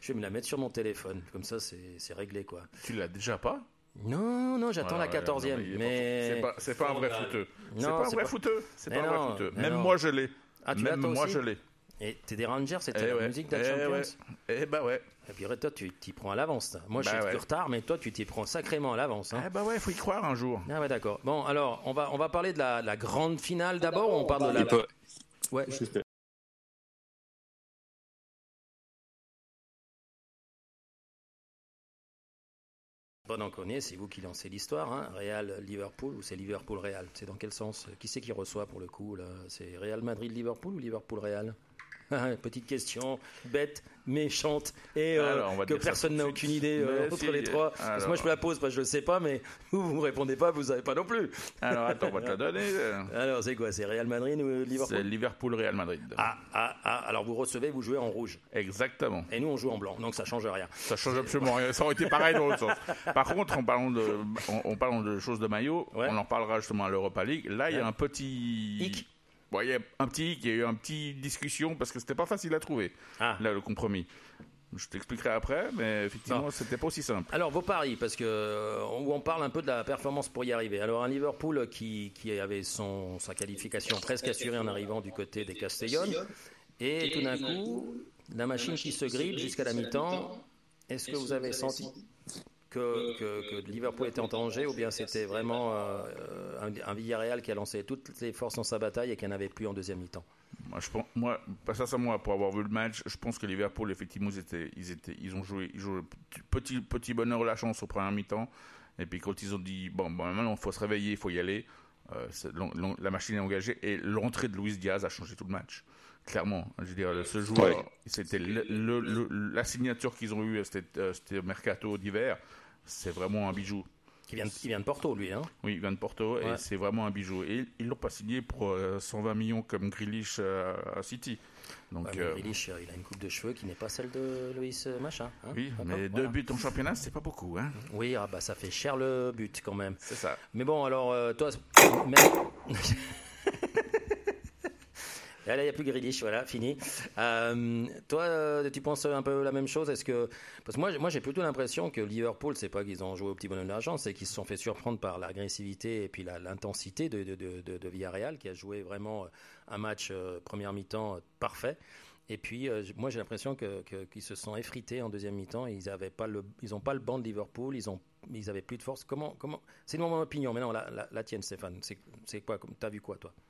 je vais me la mettre sur mon téléphone. Comme ça, c'est réglé quoi. Tu l'as déjà pas? Non, non, j'attends Voilà, la ouais, non, 14e. il est pas- mais c'est pas, un vrai fouteux. C'est Non, pas un vrai fouteux. C'est pas un vrai non, fouteux. Même non. moi, je l'ai. Ah, Même moi, aussi je l'ai. Et t'es des Rangers, c'était Eh la ouais, musique de la eh Champions ouais. Eh bah ouais. Et puis toi, tu t'y prends à l'avance. Moi, je Bah suis ouais. du retard, mais toi, tu t'y prends sacrément à l'avance. hein. Eh bah ouais, faut y croire un jour. Ah ouais, d'accord. Bon, alors, on va, on va parler de la, la grande finale d'abord. ou On parle de la. Peut- Ouais. Juste, Bon, on connaît, c'est vous qui lancez l'histoire. Hein. Real Liverpool ou c'est Liverpool Real? C'est dans quel sens? Qui c'est qui reçoit pour le coup C'est Real Madrid Liverpool ou Liverpool Real? Petite question bête, méchante et euh, Alors, que personne n'a aucune idée euh, entre si, les trois. Parce que moi je me la pose parce que je le sais pas, mais vous vous me répondez pas, vous savez pas non plus. Alors attends, on va te la donner. Alors c'est quoi C'est Real Madrid ou C'est Liverpool Liverpool-Real Madrid. ah, ah, ah, alors vous recevez, vous jouez en rouge. Exactement. Et nous on joue en blanc, donc ça change rien. Ça change absolument rien. Ça aurait été pareil dans l'autre sens. Par contre, en parlant de, en, en parlant de choses de maillot, Ouais. on en parlera justement à l'Europa League. Là, il y a un petit. Hic. Ouais, il y a un petit il y a eu un petit discussion parce que c'était pas facile à trouver. Ah. Là, le compromis. Je t'expliquerai après, mais effectivement, c'était pas aussi simple. Alors vos paris, parce que euh, où on parle un peu de la performance pour y arriver. Alors un Liverpool qui, qui avait son, sa qualification presque assurée en arrivant du côté des Castellón, et tout d'un coup, la machine qui se grippe jusqu'à la mi-temps. Est-ce que vous avez senti que, que, que Liverpool était en danger, ou bien c'était vraiment euh, un, un Villarreal qui a lancé toutes les forces dans sa bataille et qui n'en avait plus en deuxième mi-temps? Moi, je pense, moi, ça, moi, pour avoir vu le match, je pense que Liverpool, effectivement, ils étaient, ils étaient, ils ont joué, ils jouaient petit, petit bonheur, la chance au premier mi-temps. Et puis quand ils ont dit, bon, bon maintenant, il faut se réveiller, il faut y aller. euh, la machine est engagée et l'entrée de Luis Diaz a changé tout le match. Clairement, je veux dire, ce joueur, Ouais. c'était le- le- le- la signature qu'ils ont eue, c'était, euh, c'était mercato d'hiver. C'est vraiment un bijou. qui vient, de- qui vient de Porto, lui. Hein Oui, il vient de Porto Ouais. et c'est vraiment un bijou. Et ils l'ont pas signé pour euh, 120 millions comme Grealish euh, à City. Donc, Ouais, euh, Grealish, euh, il a une coupe de cheveux qui n'est pas celle de Loïs euh, Machin. hein, oui, mais Voilà. deux buts en championnat, c'est pas beaucoup. Hein Oui, ah bah ça fait cher le but quand même. c'est ça. Mais bon, alors euh, toi, même... Là, il n'y a plus Grealish, voilà, fini. Euh, toi, euh, tu penses un peu la même chose? Est-ce que parce que moi, moi, j'ai plutôt l'impression que Liverpool, c'est pas qu'ils ont joué au petit bonheur de l'argent, c'est qu'ils se sont fait surprendre par l'agressivité et puis l'intensité de, de, de, de- Villarreal, qui a joué vraiment un match euh, première mi-temps euh, parfait. Et puis, euh, moi, j'ai l'impression qu'ils se sont effrités en deuxième mi-temps. Ils n'avaient pas le, ils ont pas le banc de Liverpool. Ils ont, ils avaient plus de force. Comment, comment C'est mon opinion. Mais non, la, la, la tienne, Stéphane. C'est, quoi comme- T'as vu quoi, toi? Euh,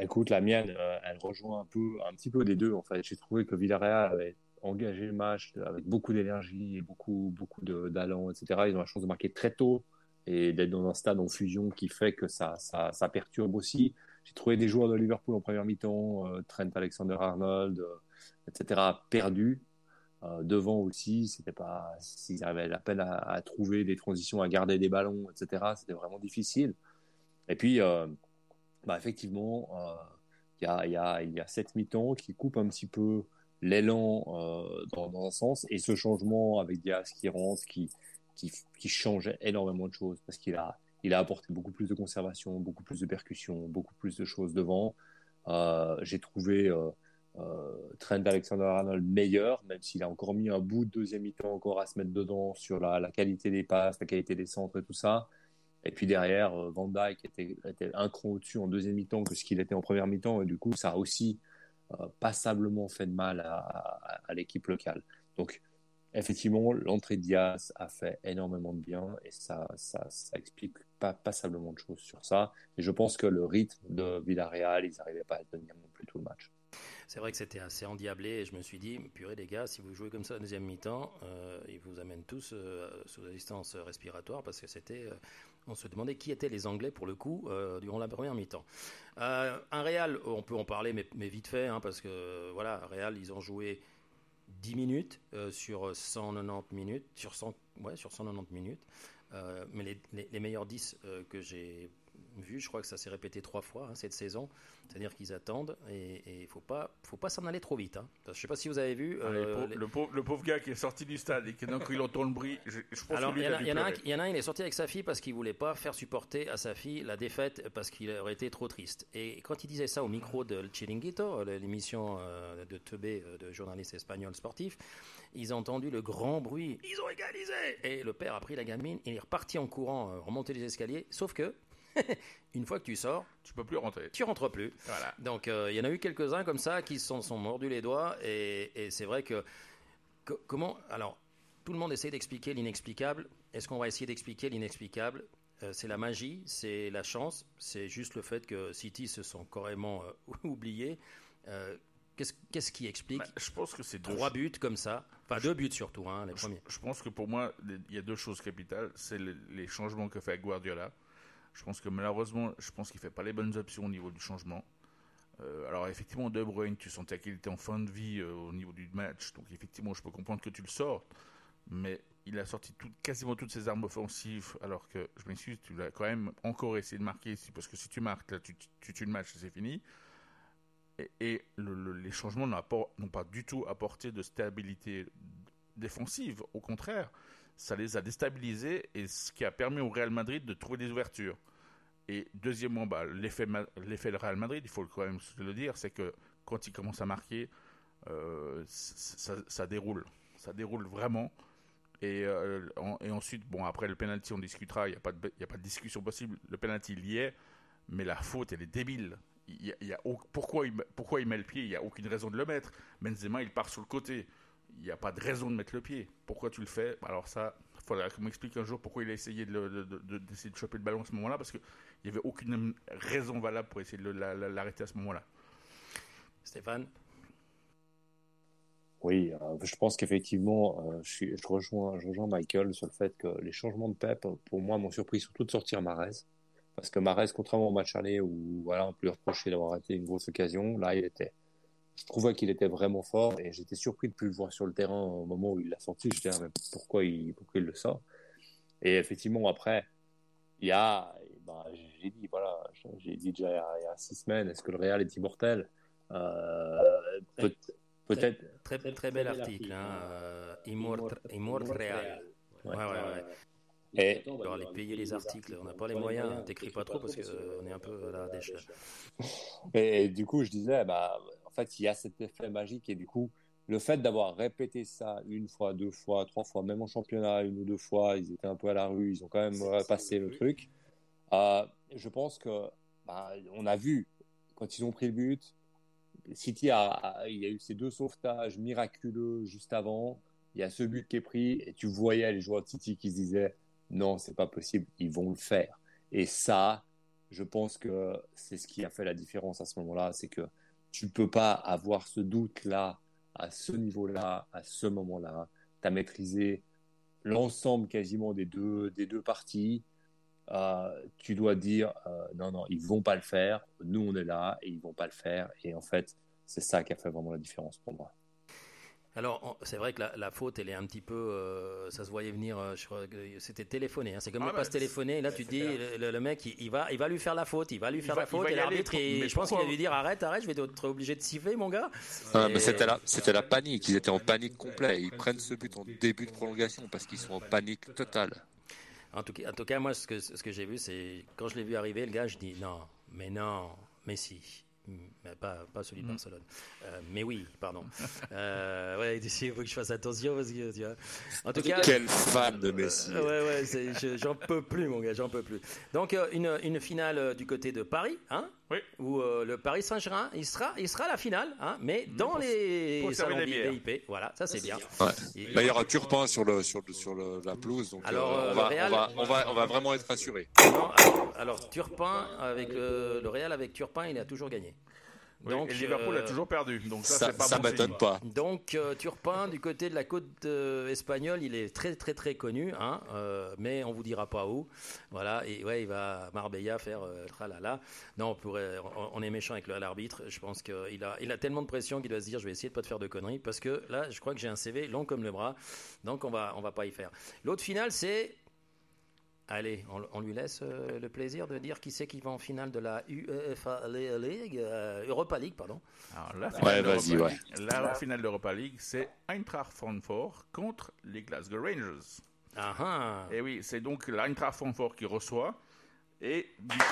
Écoute, la mienne, euh, elle rejoint un peu, un petit peu des deux en. J'ai trouvé que Villarreal avait engagé le match avec beaucoup d'énergie et beaucoup, beaucoup d'allant, etc. Ils ont la chance de marquer très tôt et d'être dans un stade en fusion qui fait que ça, ça, perturbe aussi. J'ai trouvé des joueurs de Liverpool en première mi-temps, euh, Trent Alexander-Arnold, euh, etc. perdus. Euh, devant aussi, c'était pas, s'ils arrivaient à peine à, à trouver des transitions, à garder des ballons, etc. C'était vraiment difficile. Et puis, euh, bah, effectivement, euh, il y, y, a, cette mi-temps qui coupe un petit peu l'élan euh, dans, un sens, et ce changement avec Diaz qui rentre, qui, qui, qui change énormément de choses, parce qu'il a, il a apporté beaucoup plus de conservation, beaucoup plus de percussion, beaucoup plus de choses devant. Euh, J'ai trouvé Trent Alexander-Arnold meilleur, même s'il a encore mis un bout de deuxième mi-temps encore à se mettre dedans sur la, la qualité des passes, la qualité des centres et tout ça. Et puis derrière, euh, Van Dijk était, un cran au-dessus en deuxième mi-temps que ce qu'il était en première mi-temps. Et du coup, ça a aussi euh, passablement fait de mal à, l'équipe locale. Donc, effectivement, l'entrée de Diaz a fait énormément de bien et ça, ça, explique pas passablement de choses sur ça. Et je pense que le rythme de Villarreal, ils n'arrivaient pas à tenir non plus tout le match. C'est vrai que c'était assez endiablé et je me suis dit, purée les gars, si vous jouez comme ça en deuxième mi-temps, euh, ils vous amènent tous euh, sous assistance respiratoire parce que c'était, on se demandait qui étaient les Anglais pour le coup euh, durant la première mi-temps. Euh, un Real, on peut en parler mais, vite fait hein, parce que voilà, Real ils ont joué 10 minutes euh, sur 190 minutes, sur 100, ouais, sur 190 minutes. Mais les, les, meilleurs 10 euh, que j'ai vus, je crois que ça s'est répété trois fois hein, cette saison. C'est-à-dire qu'ils attendent et il ne faut pas, faut pas s'en aller trop vite. Hein. Je ne sais pas si vous avez vu. Ah, euh, les- le, pauvre, le pauvre gars qui est sorti du stade et qui d'un coup il entend le bruit, je, je pense Alors, il y, en a- y un, il y en a un, il est sorti avec sa fille parce qu'il voulait pas faire supporter à sa fille la défaite parce qu'il aurait été trop triste. Et quand il disait ça au micro de Chiringuito, l'émission euh, de Teubé, euh, de journaliste espagnol sportif, ils ont entendu le grand bruit. Ils ont égalisé Et le père a pris la gamine, il est reparti en courant, euh, remonter les escaliers. Sauf que, une fois que tu sors, Tu peux plus rentrer. tu rentres plus. Voilà. Donc euh, il y en a eu quelques-uns comme ça qui se sont, sont mordus les doigts et, et c'est vrai que co- comment alors tout le monde essaie d'expliquer l'inexplicable. Est-ce qu'on va essayer d'expliquer l'inexplicable? Euh, C'est la magie, c'est la chance, c'est juste le fait que City se sont carrément euh, oubliés. Euh, Qu'est-ce qui explique Bah, je pense que c'est trois buts comme ça? Enfin deux buts surtout, hein, les Je, premiers. je pense que pour moi, il y a deux choses capitales. C'est le- les changements que fait Guardiola. Je pense que malheureusement, je pense qu'il fait pas les bonnes options au niveau du changement. Euh, alors effectivement, De Bruyne, tu sentais qu'il était en fin de vie euh, au niveau du match. Donc effectivement, je peux comprendre que tu le sors. Mais il a sorti quasiment toutes ses armes offensives. Alors que, je m'excuse, tu l'as quand même encore essayé de marquer. Parce que si tu marques, là, tu, tu, tu tues le match c'est fini. Et, et le- le- les changements n'ont pas du tout apporté de stabilité défensive. Au contraire, ça les a déstabilisés et ce qui a permis au Real Madrid de trouver des ouvertures. Et deuxièmement, bah, l'effet de Real Madrid, il faut quand même se le dire, c'est que quand il commence à marquer, euh, ça, déroule. Ça déroule vraiment. Et, euh, et ensuite, bon, après le penalty, on discutera, il n'y a, pas de- a pas de discussion possible. Le penalty, il y est, mais la faute, elle est débile. Il y a, pourquoi il met le pied? Il n'y a aucune raison de le mettre. Benzema, il part sur le côté. Il n'y a pas de raison de mettre le pied. Pourquoi tu le fais? Alors ça, il faudra qu'on m'explique un jour pourquoi il a essayé de, de- de- de- d'essayer de choper le ballon à ce moment-là, parce qu'il n'y avait aucune raison valable pour essayer de l'arrêter à ce moment-là. Stéphane? Oui, euh, je pense qu'effectivement, euh, je rejoins, je rejoins Michael sur le fait que les changements de Pep, pour moi, m'ont surpris surtout de sortir Marez. Parce que Marez, contrairement au match aller où voilà, on peut lui reprocher d'avoir raté une grosse occasion, là, il était, je trouvais qu'il était vraiment fort et j'étais surpris de plus le voir sur le terrain au moment où il l'a sorti. J'étais, ah, mais pourquoi il, pourquoi il le sort? Et effectivement, après, il y a, bah, j'ai dit, voilà, j'ai dit déjà il y a, il y a six semaines, est-ce que le Real est immortel? Euh, peut, peut-être, Très, très, bel article, hein, euh, Immort- Immortreal. Ouais, ouais, ouais. Et, Il faudra les payer les articles. On n'a pas les moyens. T'écris pas trop parce qu'on est un peu à la dèche là. et du coup, je disais, bah, fait, il y a cet effet magique et du coup, le fait d'avoir répété ça une fois, deux fois, trois fois, même en championnat, une ou deux fois, ils étaient un peu à la rue, ils ont quand même repassé le truc. Euh, je pense que, bah, on a vu quand ils ont pris le but, City a, a- il y a eu ces deux sauvetages miraculeux juste avant. Il y a ce but qui est pris et tu voyais les joueurs de City qui se disaient non, c'est pas possible, ils vont le faire. Et ça, je pense que c'est ce qui a fait la différence à ce moment-là, c'est que tu peux pas avoir ce doute-là à ce niveau-là, à ce moment-là. Tu as maîtrisé l'ensemble quasiment des deux, des deux parties. Euh, tu dois dire euh, non, non, ils vont pas le faire. Nous, on est là et ils vont pas le faire. Et en fait, c'est ça qui a fait vraiment la différence pour moi. Alors, c'est vrai que la, la faute, elle est un petit peu. euh, ça se voyait venir. euh, que c'était téléphoné. hein. C'est comme Ah le bah, passe téléphoné. Là, tu dis, le, le- le mec, il, il va, il va lui faire la faute. Il va lui faire va- la il faute. Et l'arbitre, je pense qu'il va lui dire arrête, arrête, je vais être obligé de siffler, mon gars. Ah, Et- mais c'était la, c'était la panique. Ils étaient en panique complète. Ils prennent ce but en début de prolongation parce qu'ils sont en panique totale. En tout cas, en tout cas moi, ce que, ce que j'ai vu, c'est quand je l'ai vu arriver, le gars, je dis non, mais non, mais si. Mais pas, pas celui de Mm. Barcelone. Euh, mais oui, pardon. euh, ouais, il faut que je fasse attention parce que tu vois. En tout cas, Quel fan de Messi. euh, ouais, ouais, je- j'en peux plus, mon gars, j'en peux plus. Donc euh, une, une finale euh, du côté de Paris, hein, Oui. où euh, le Paris Saint-Germain, il sera, il sera à la finale, hein, mais dans les pour salons les bières. VIP. Voilà, ça c'est bien. Ouais. Et- Là, il y aura Turpin sur, le, sur, le- sur le- la pelouse, donc Alors, on, va, Real- on, va, on, va, on va vraiment être rassurés. Non, alors, alors, Turpin avec le Real avec Turpin, il a toujours gagné. Oui, Donc, et Liverpool euh, a toujours perdu. Donc ça, Ça, pas ça bon m'étonne signe. pas. Donc euh, Turpin du côté de la côte euh, espagnole, il est très très très connu, hein, euh, mais on vous dira pas où. Voilà, et ouais, il va à Marbella faire euh, tralala. Non, on pourrait, on, on est méchant avec le- l'arbitre. Je pense qu'il a, il a tellement de pression qu'il doit se dire, je vais essayer de pas te faire de conneries parce que là, je crois que j'ai un CV long comme le bras, donc on va on va pas y faire. L'autre finale, c'est Allez, on, on lui laisse euh, le plaisir de dire qui c'est qui va en finale de la UEFA League, euh, Europa League, pardon. Alors, la Ouais, finale vas-y, d'Europa ouais. League- La finale d'Europa League, c'est Eintracht Francfort contre les Glasgow Rangers. Ah ah. Et oui, c'est donc l'Eintracht Francfort qui reçoit. Et du coup.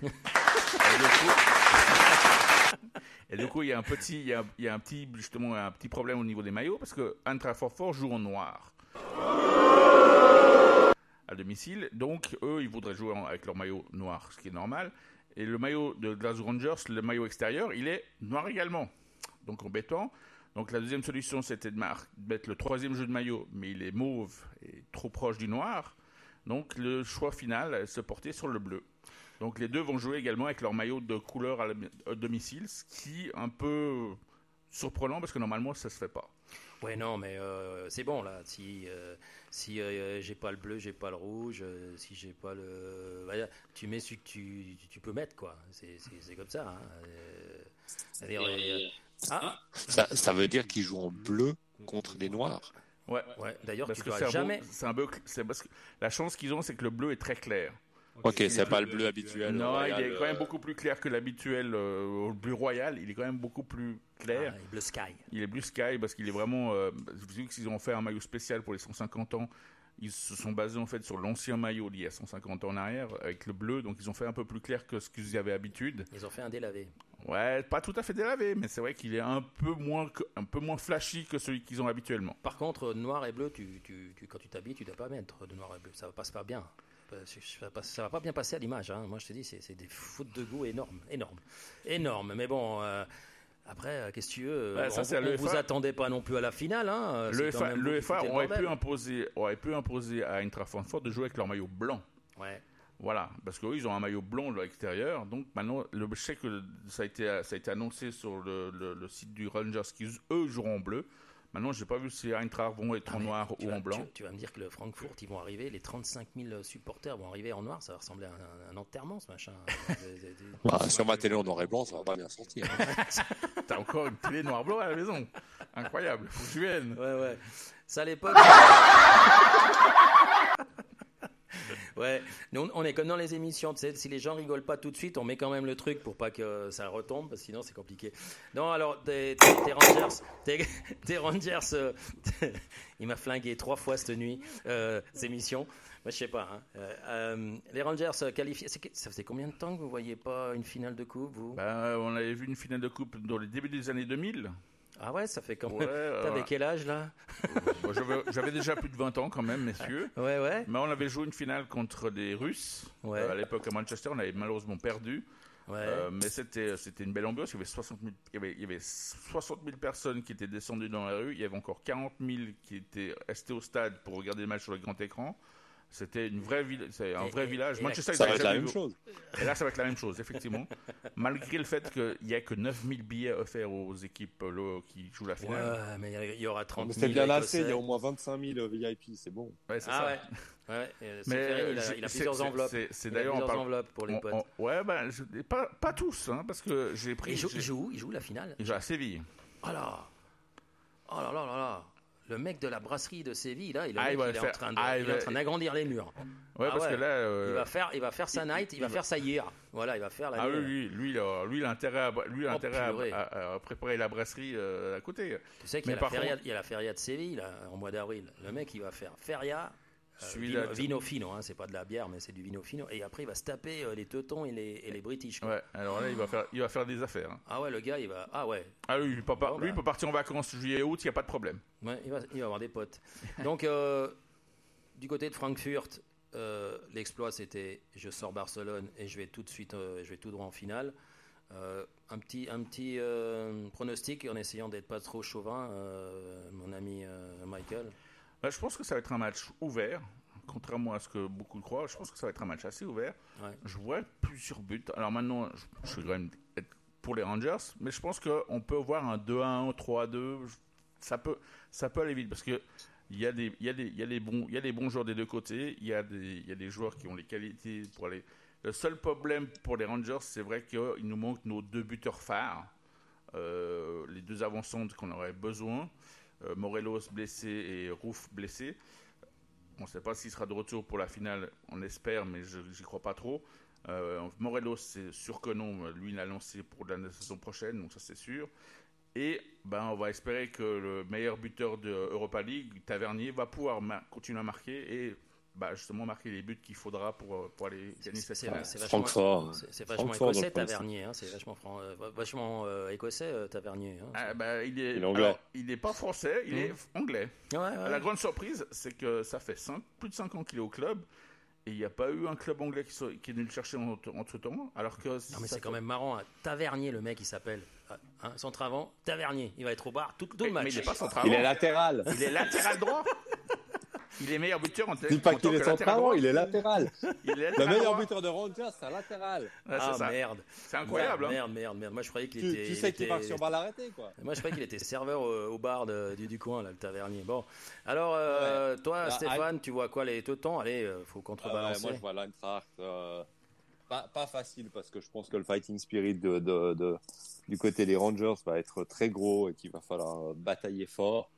et du coup. Et du coup, il y a un petit, il y a, il y a un petit, justement, un petit problème au niveau des maillots parce que Eintracht Francfort joue en noir à domicile. Donc, eux, ils voudraient jouer en- avec leur maillot noir, ce qui est normal. Et le maillot de Glasgow Rangers, le maillot extérieur, il est noir également. Donc, embêtant. Donc, la deuxième solution, c'était de mettre le troisième jeu de maillot, mais il est mauve et trop proche du noir. Donc, le choix final se portait sur le bleu. Donc, les deux vont jouer également avec leur maillot de couleur à domicile, ce qui est un peu surprenant parce que normalement, ça se fait pas. Ouais, non, mais euh, c'est bon là. Si euh, si euh, j'ai pas le bleu, j'ai pas le rouge. euh, si j'ai pas le, tu mets celui que tu, tu peux mettre quoi. C'est comme ça. Hein. Euh, euh, ah, Ça, ça veut dire qu'ils jouent en bleu contre les noirs. Ouais. ouais. D'ailleurs, Parce tu que dois c'est un beau- jamais. c'est un peu, parce que la chance qu'ils ont, c'est que le bleu est très clair. Ok, c'est pas le bleu habituel. Non, il est quand même euh, beaucoup plus clair que l'habituel euh, bleu royal. Il est quand même beaucoup plus clair. Ah, bleu sky. Il est blue sky parce qu'il est vraiment. Euh, vu qu'ils ont fait un maillot spécial pour les 150 ans, ils se sont basés en fait sur l'ancien maillot d'il y a 150 ans en arrière avec le bleu. Donc ils ont fait un peu plus clair que ce qu'ils avaient habitude. Ils ont fait un délavé. Ouais, pas tout à fait délavé, mais c'est vrai qu'il est un peu moins un peu moins flashy que celui qu'ils ont habituellement. Par contre, noir et bleu, tu, tu, tu- quand tu t'habilles, tu dois pas mettre de noir et bleu. Ça va passe pas bien. Ça va pas, ça va pas bien passer à l'image. hein. Moi, je te dis, c'est des fautes de goût énormes, énormes, énormes. Mais bon. euh, après, euh, qu'est-ce que tu veux ça, On, l'UEFA. vous attendez pas non plus à la finale. Hein. Le aurait pu imposer aurait pu imposer à Eintracht Francfort de jouer avec leur maillot blanc. Ouais. Voilà, parce qu'eux, ils ont un maillot blanc à l'extérieur. Donc maintenant, le, je sais que ça a été, ça a été annoncé sur le, le- le site du Rangers qu'ils, eux, joueront en bleu. Maintenant, j'ai pas vu si Eintracht vont être Ah, en mais noir ou vas- en blanc. Tu, tu vas me dire que le Francfort, ils vont arriver, les 35 000 supporters vont arriver en noir, ça va ressembler à un, un enterrement, ce machin. Bah, sur ma télé en noir et blanc, ça va pas bien sortir. T'as encore une télé noir-blanc à la maison. Incroyable, faut que tu viennes. Ouais, ouais. Ça, à l'époque. ouais, nous, on est comme dans les émissions, tu sais, si les gens rigolent pas tout de suite, on met quand même le truc pour pas que ça retombe, parce que sinon c'est compliqué. Non, alors, tes, Rangers, tes, Rangers, euh, il m'a flingué trois fois cette nuit, euh, ces émissions. Moi, je sais pas. hein. Euh, euh, les Rangers qualifiés, ça faisait combien de temps que vous voyez pas une finale de coupe, vous? Ben, on avait vu une finale de coupe dans les débuts des années 2000. Ah ouais, ça fait quand même. Ouais, T'avais quel âge là? J'avais, déjà plus de 20 ans quand même, messieurs. Ouais, ouais. Mais on avait joué une finale contre des Russes. Ouais. Euh, à l'époque à Manchester, on avait malheureusement perdu. Ouais. Euh, mais c'était, c'était une belle ambiance. Il y, avait 60 000, il, y avait, il y avait 60 000 personnes qui étaient descendues dans la rue. Il y avait encore 40 000 qui étaient restés au stade pour regarder le match sur le grand écran. C'était une vraie ville, c'est un Et- vrai et- village. et Manchester, Ça va être la même chose. Et là, ça va être la même chose, effectivement. Malgré le fait qu'il n'y a que 9000 billets offerts aux équipes euh, là, qui jouent la finale. Ouais, mais il y aura 30 Mais 000 c'est bien lassé, il y a au moins 25 000 VIP, c'est bon. Ouais, c'est Ah ça. ouais. ouais. euh, c'est Mais il a, c'est- il a c'est- plusieurs enveloppes. c'est- c'est Il a d'ailleurs, plusieurs parle- enveloppes pour les On- potes. on- ouais, ben, je- pas, pas tous, hein, parce que j'ai pris. il, joue, j'ai- il joue où? Il joue la finale? Il joue à Séville. Oh là Oh là là là là Le mec de la brasserie de Séville, là, il, Ah, est, il va il est en faire- train de- ah, il est en train d'agrandir les murs. Ouais, Ah parce ouais. que là. euh, Il va faire, il va faire sa night, il va faire sa year. Voilà, il va faire la Ah oui, lui, lui, il a, lui, il a intérêt à, lui, il a Oh, intérêt à- préparer la brasserie euh, à côté. Tu sais qu'il y, a la feria- contre- il y a la feria de Séville là, en mois d'avril. Le mec, il va faire feria Celui-là, vino, vino fino, hein, c'est pas de la bière, mais c'est du vino fino. Et après, il va se taper euh, les Teutons et les, et les British. quoi. Ouais, alors là, il va faire, il va faire des affaires. hein. Ah ouais, le gars, il va. Ah ouais, Ah lui, il peut, pas- Bon, lui, il bah. peut partir en vacances juillet-août, il n'y a pas de problème. Ouais, il, va, il va avoir des potes. Donc, euh, du côté de Francfort, euh, l'exploit c'était je sors Barcelone et je vais tout de suite, euh, je vais tout droit en finale. Euh, un petit, un petit euh, pronostic en essayant d'être pas trop chauvin, euh, mon ami euh, Michael. Bah, je pense que ça va être un match ouvert, contrairement à ce que beaucoup croient. Je pense que ça va être un match assez ouvert. Ouais. Je vois plusieurs buts. Alors maintenant, je, je suis quand même être pour les Rangers, mais je pense qu'on peut voir un 2-1, 3-2. Je- Ça peut, ça peut aller vite parce que il y a des, il y a des, il y a des bons, il y a des bons joueurs des deux côtés. Il y a des, il y a des joueurs qui ont les qualités pour aller. Le seul problème pour les Rangers, c'est vrai qu'il nous manque nos deux buteurs phares, euh, les deux avancantes qu'on aurait besoin. Euh, Morelos blessé et Rouf blessé. On ne sait pas s'il sera de retour pour la finale, on espère, mais je n'y crois pas trop. Euh, Morelos, c'est sûr que non, lui il a lancé pour la saison prochaine, donc ça c'est sûr. Et ben, on va espérer que le meilleur buteur de Europa League, Tavernier, va pouvoir continuer à marquer et bah, justement marquer les buts qu'il faudra pour, pour aller gagner cette C'est finale. c'est vachement, Francfort. c'est- vachement Francfort, écossais Tavernier, hein, c'est vachement, fran- euh, vachement euh, écossais euh, Tavernier. hein. Ah, bah, il est, Il est anglais. alors, il n'est pas français, il est anglais. Ouais, ouais. La grande surprise, c'est que ça fait plus de 5 ans qu'il est au club et il n'y a pas eu un club anglais qui, soit- qui est venu le chercher entre, temps. Alors que Non mais c'est fait- quand même marrant. hein. Tavernier, le mec, il s'appelle. Hein, centre avant, Tavernier. Il va être au bar tout, tout le match. mais il n'est pas central. Il est latéral. Il est latéral droit. Il est meilleur buteur en, Dis pas tant qu'il que est latéral central, droit. il est latéral. Il est Le meilleur buteur de Rangers, c'est un latéral. Ouais, ah ça. merde. C'est incroyable. hein. Merde, merde, merde. Moi je croyais qu'il était. tu sais qu'il était- sur balle arrêtée, quoi. Moi je croyais qu'il était serveur au, au bar de- du, du coin, là, le tavernier. Bon. Alors, euh, toi, Bah, Stéphane, tu vois quoi les Teutons? Allez, euh, faut Ah ouais, contrebalancer. moi, je vois l'Eintracht. euh, pas, pas facile parce que je pense que le fighting spirit de, de, de- du côté des Rangers va être très gros et qu'il va falloir batailler fort.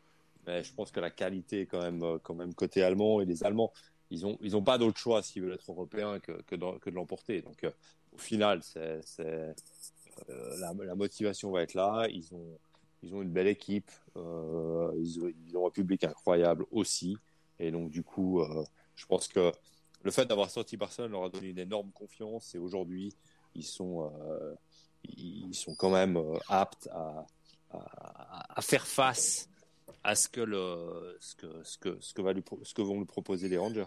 Mais je pense que la qualité quand même, euh, quand même côté allemand et les Allemands, ils ont, ils ont pas d'autre choix s'ils veulent être européens que, que, de, l'emporter. Donc, euh, au final, c'est, c'est, euh, la, motivation va être là. Ils ont, ils ont une belle équipe. Ils, ont, un public incroyable aussi. Et donc, du coup, je pense que le fait d'avoir sorti Barcelone leur a donné une énorme confiance. Et aujourd'hui, ils sont, ils sont quand même aptes à, à faire face à ce que le, ce que, ce que, ce que va lui, pro- ce que vont lui proposer les Rangers.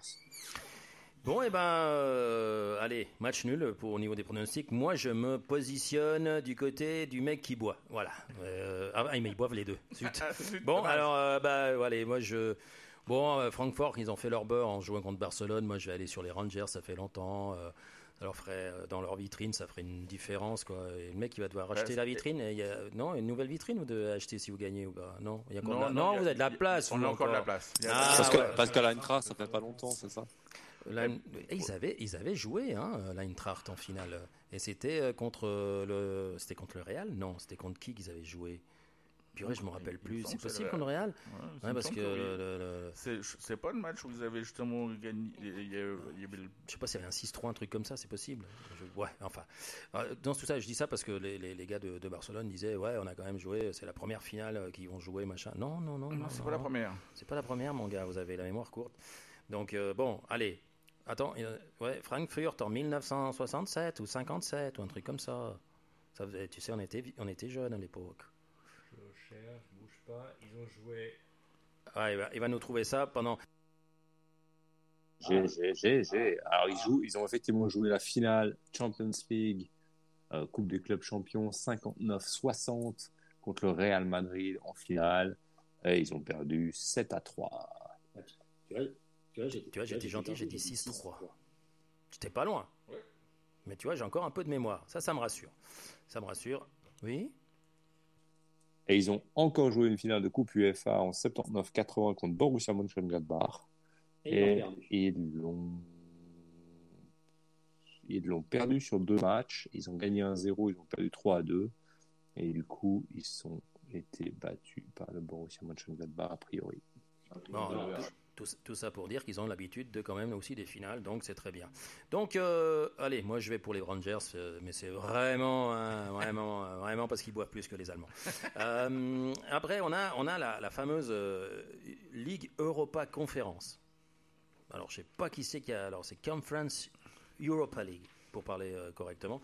Bon, et ben, euh, allez, match nul pour au niveau des pronostics. Moi, je me positionne du côté du mec qui boit. Voilà. Euh, ah, mais ils boivent les deux. Zut. Bon, alors, euh, bah, allez, moi, je. Bon, euh, Francfort, ils ont fait leur beurre en jouant contre Barcelone. Moi, je vais aller sur les Rangers, ça fait longtemps. Ça leur ferait, dans leur vitrine, ça ferait une différence, quoi. Et le mec, il va devoir acheter c'est- la vitrine. Et il y a, non, une nouvelle vitrine ou de acheter si vous gagnez ou pas Non, il y a encore de la- Non, non, non, il y a- vous avez de la place. On a encore de la place. Ah, parce que, ouais. parce que ça fait pas longtemps, c'est ça? La- et ils avaient ils avaient joué hein, l'Eintracht en finale et c'était euh, contre le c'était contre le Real? Non c'était contre qui qu'ils avaient joué? Purée je me rappelle plus c'est possible le contre le Real Ouais, parce que le- C'est pas le match où vous avez justement gagné. Il y, a- il y avait le- je sais pas s'il y avait un 6-3 un truc comme ça c'est possible Je- ouais enfin Euh, dans tout ça je dis ça parce que les, les, les gars de, de Barcelone disaient ouais on a quand même joué c'est la première finale euh, qu'ils vont jouer machin non non non Non, c'est pas la première. C'est pas la première, mon gars, vous avez la mémoire courte. Donc, euh, bon, allez. Attends, euh, ouais, Frankfurt en 1967 ou 57 ou un truc comme ça. ça faisait- tu sais, on était, vi- on était jeunes à l'époque. Je cherche, bouge pas. Ils ont joué. Ah, il, va, il va nous trouver ça pendant. J'ai, j'ai, j'ai, j'ai. Alors, ils jouent, ils ont effectivement joué la finale Champions League, euh, Coupe des clubs champions 59-60 contre le Real Madrid en finale. Et ils ont perdu 7 à 3. Tu vois, j'étais gentil, j'ai dit 6-3. J'étais pas loin. Mais tu vois, j'ai encore un peu de mémoire. Ça, ça me rassure. Ça me rassure. Oui? Et ils ont encore joué une finale de Coupe UEFA en 79-80 contre Borussia Mönchengladbach. Et ils l'ont ils l'ont perdu sur deux matchs. Ils ont gagné 1-0, ils ont perdu 3 à 2. Et du coup, ils sont été battus par le Borussia Mönchengladbach a priori. Bon, alors, tout, ça pour dire qu'ils ont l'habitude de quand même aussi des finales, donc c'est très bien. Donc, euh, allez, moi je vais pour les Rangers, euh, mais c'est vraiment, hein, vraiment, euh, vraiment parce qu'ils boivent plus que les Allemands. Euh, après, on a, on a la, la fameuse euh, Ligue Europa Conférence. alors je sais pas qui c'est qui a, alors c'est Conference Europa League pour parler euh, correctement,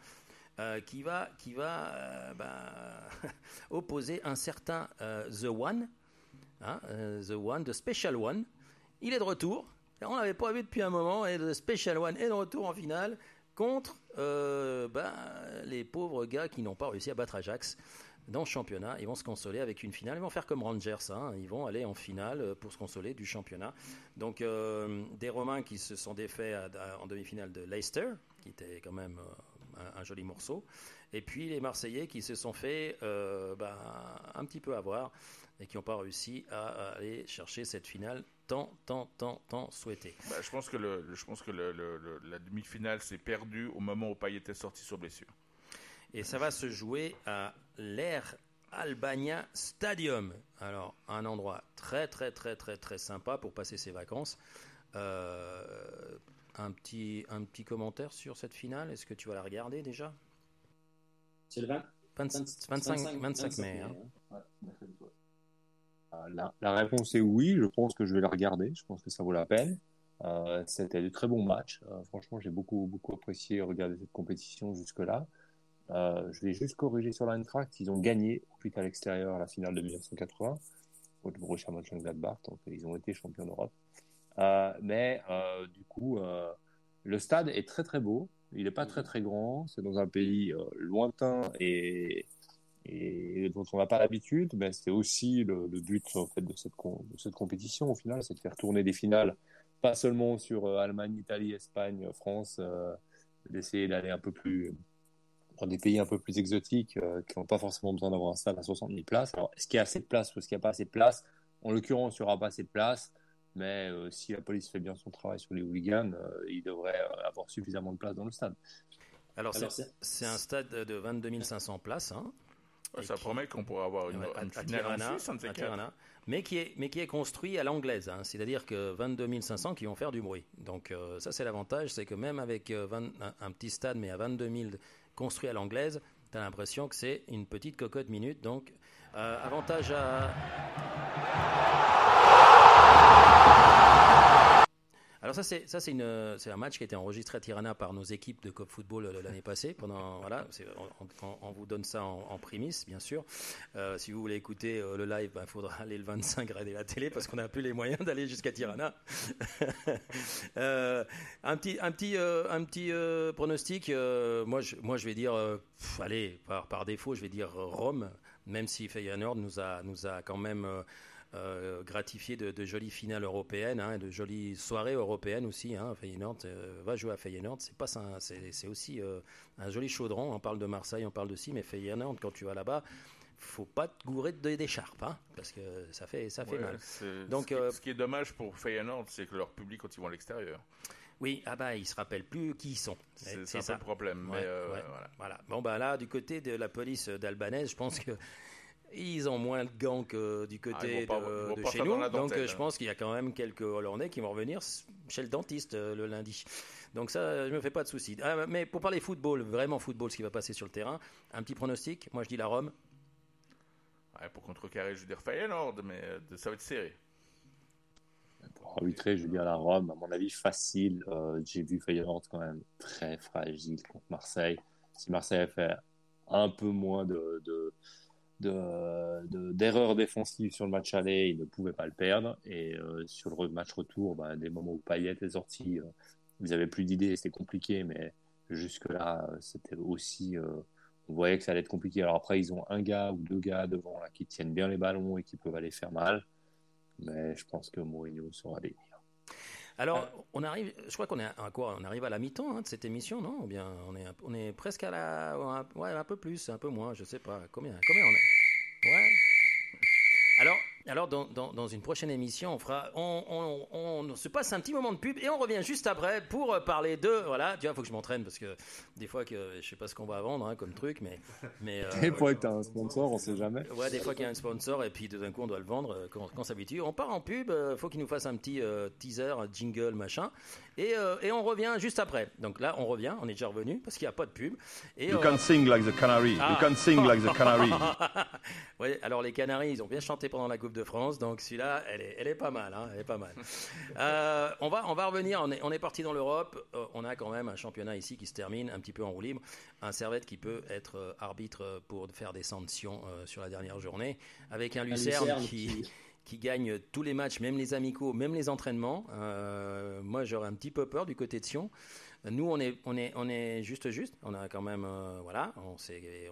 euh, qui va, qui va euh, bah, opposer un certain euh, The One, hein, euh, The One, The Special One. Il est de retour. On l'avait pas vu depuis un moment et The Special One est de retour en finale contre euh, bah, les pauvres gars qui n'ont pas réussi à battre Ajax dans le championnat. Ils vont se consoler avec une finale. Ils vont faire comme Rangers. hein. Ils vont aller en finale pour se consoler du championnat. Donc, euh, des Romains qui se sont défaits en demi-finale de Leicester, qui était quand même euh, un, joli morceau. Et puis, les Marseillais qui se sont fait bah, un petit peu avoir et qui n'ont pas réussi à aller chercher cette finale tant, tant, tant, tant souhaitée. Bah, je pense que, le, le- je pense que le- le- le- la demi-finale s'est perdue au moment où Payet est sorti sur blessure. Et ça va se jouer à l'Air Albania Stadium. Alors, un endroit très, très, très, très, très sympa pour passer ses vacances. Euh, un, petit, un petit commentaire sur cette finale? Est-ce que tu vas la regarder déjà? C'est le 20 25, 25, 25 mai. hein. Euh, La, réponse est oui, je pense que je vais la regarder, je pense que ça vaut la peine. Euh, C'était de très bons matchs. Euh, franchement, j'ai beaucoup, beaucoup apprécié regarder cette compétition jusque-là. Euh, je vais juste corriger sur l'Eintracht. Ils ont gagné au à l'extérieur la finale de 1980 contre Borussia Mönchengladbach, donc ils ont été champions d'Europe. Mais du coup, le stade est très très beau. Il n'est pas très très grand. C'est dans un pays lointain et, et dont on n'a pas l'habitude. Mais c'est aussi le, le but en fait de cette, com- de cette compétition au final, c'est de faire tourner des finales, pas seulement sur euh, Allemagne, Italie, Espagne, France, euh, d'essayer d'aller un peu plus dans des pays un peu plus exotiques euh, qui n'ont pas forcément besoin d'avoir un stade à 60 000 places. Alors, est-ce qu'il y a assez de place? Ou est-ce qu'il n'y a pas assez de place? En l'occurrence, il n'y aura pas assez de place, mais euh, si la police fait bien son travail sur les hooligans, euh, il devrait euh, avoir suffisamment de place dans le stade. Alors, c'est un stade de 22 500 places. hein. Ouais, ça qui- promet qu'on pourra avoir une, Ouais, en Suisse, un quatre. Tirana, mais qui est mais qui est construit à l'anglaise, hein. c'est-à-dire que 22 500 qui vont faire du bruit. Donc euh, ça c'est l'avantage, c'est que même avec euh, 20 un, un petit stade mais à 22 000 construit à l'anglaise, tu as l'impression que c'est une petite cocotte minute. Donc euh, avantage à Alors ça c'est ça c'est une c'est un match qui a été enregistré à Tirana par nos équipes de Cop Football euh, l'année passée. Pendant voilà on, on- on vous donne ça en, en prémisse bien sûr. Euh, si vous voulez écouter euh, le live il faudra aller le 25 regarder la télé parce qu'on n'a plus les moyens d'aller jusqu'à Tirana. Euh, un petit un petit un petit pronostic moi je moi je vais dire pff, allez par par défaut je vais dire Rome même si Feyenoord nous a nous a quand même euh, gratifié de, de jolies finales européennes, hein, de jolies soirées européennes aussi. Hein. Feyenoord euh, va jouer à Feyenoord, c'est pas ça, c'est aussi euh, un joli chaudron. On parle de Marseille, on parle de si, mais Feyenoord quand tu vas là-bas, faut pas te gourer d'écharpe, hein, parce que ça fait ça fait Ouais, mal. Donc, ce, qui, ce qui est dommage pour Feyenoord, c'est que leur public, quand ils vont à l'extérieur, Oui, ah bah ils se rappellent plus qui ils sont. c'est ça. le problème. Ouais, mais euh, ouais. voilà. Voilà. Bon bah là, du côté de la police d'Albanaise, je pense que ils ont moins de gants que du Ah, côté de, chez nous. Donc euh, je pense qu'il y a quand même quelques Hollandais qui vont revenir chez le dentiste euh, le lundi. Donc ça, je me fais pas de soucis. Ah, mais pour parler football, vraiment football, ce qui va passer sur le terrain, un petit pronostic. Moi, je dis la Rome. Ouais, pour contrecarrer, je veux dire Feyenoord, mais euh, ça va être serré. Pour arbitrer, je veux dire la Rome, à mon avis, facile. Euh, J'ai vu Feyenoord quand même très fragile contre Marseille. Si Marseille a fait un peu moins de, de, de- de- d'erreurs défensives sur le match aller, il ne pouvait pas le perdre. Et euh, sur le match retour, bah, des moments où Payet est sorti, euh, ils avaient plus d'idées, c'était compliqué, mais jusque-là, euh, c'était aussi. euh, on voyait que ça allait être compliqué. Alors après, ils ont un gars ou deux gars devant qui tiennent bien les ballons et qui peuvent aller faire mal. Mais je pense que Mourinho saura les. Alors, on arrive, je crois qu'on est à quoi? On arrive à la mi-temps hein, de cette émission, non? Bien on est, on est presque à la, ouais, un peu plus, un peu moins, je sais pas. Combien, combien on est? Ouais. Alors, dans, dans, dans une prochaine émission, on fera, on, on, on se passe un petit moment de pub et on revient juste après pour parler de, voilà, tu vois, faut que je m'entraîne parce que des fois que je sais pas ce qu'on va vendre hein, comme truc, mais, mais. euh, Et pour que tu as un sponsor, on sait jamais. Ouais, des fois qu'il y a un sponsor et puis tout d'un coup on doit le vendre euh, quand, quand s'habitue. On part en pub, euh, faut qu'il nous fasse un petit euh, teaser, un jingle, machin. Et, euh, et on revient juste après. Donc là, on revient, on est déjà revenu parce qu'il n'y a pas de pub. Et, You euh, can sing like the canary. Ah. You can sing like the canary. ouais, alors les Canaries, ils ont bien chanté pendant la Coupe de de France. Donc celui-là, elle est, elle est pas mal, hein, elle est pas mal. Euh, on va, on va revenir. On est, on est parti dans l'Europe. Euh, on a quand même un championnat ici qui se termine un petit peu en roue libre. Un Servette qui peut être euh, arbitre pour faire des sanctions sur la dernière journée, avec un Lucerne, Lucerne qui, qui- qui gagne tous les matchs, même les amicaux, même les entraînements. Euh, moi, j'aurais un petit peu peur du côté de Sion. Nous, on est, on est, on est juste juste. On a quand même, euh, voilà, on,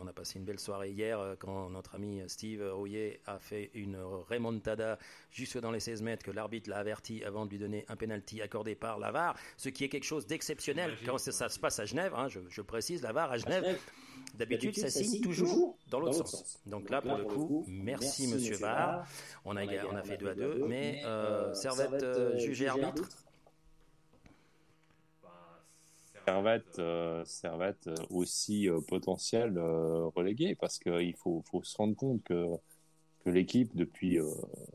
on a passé une belle soirée hier euh, quand notre ami Steve Rouillet a fait une remontada juste dans les 16 mètres que l'arbitre l'a averti avant de lui donner un penalty accordé par la VAR, ce qui est quelque chose d'exceptionnel quand ça, ça se passe à Genève. hein, je, je précise, la VAR à Genève. D'habitude, ça signe toujours dans l'autre sens. Donc là, pour le coup, merci Monsieur VAR. On a, on a fait 2 à 2, mais euh, Servette euh, jugé arbitre. Servette, euh, Servette euh, aussi euh, potentiel euh, relégué parce qu'il faut, faut se rendre compte que, que l'équipe depuis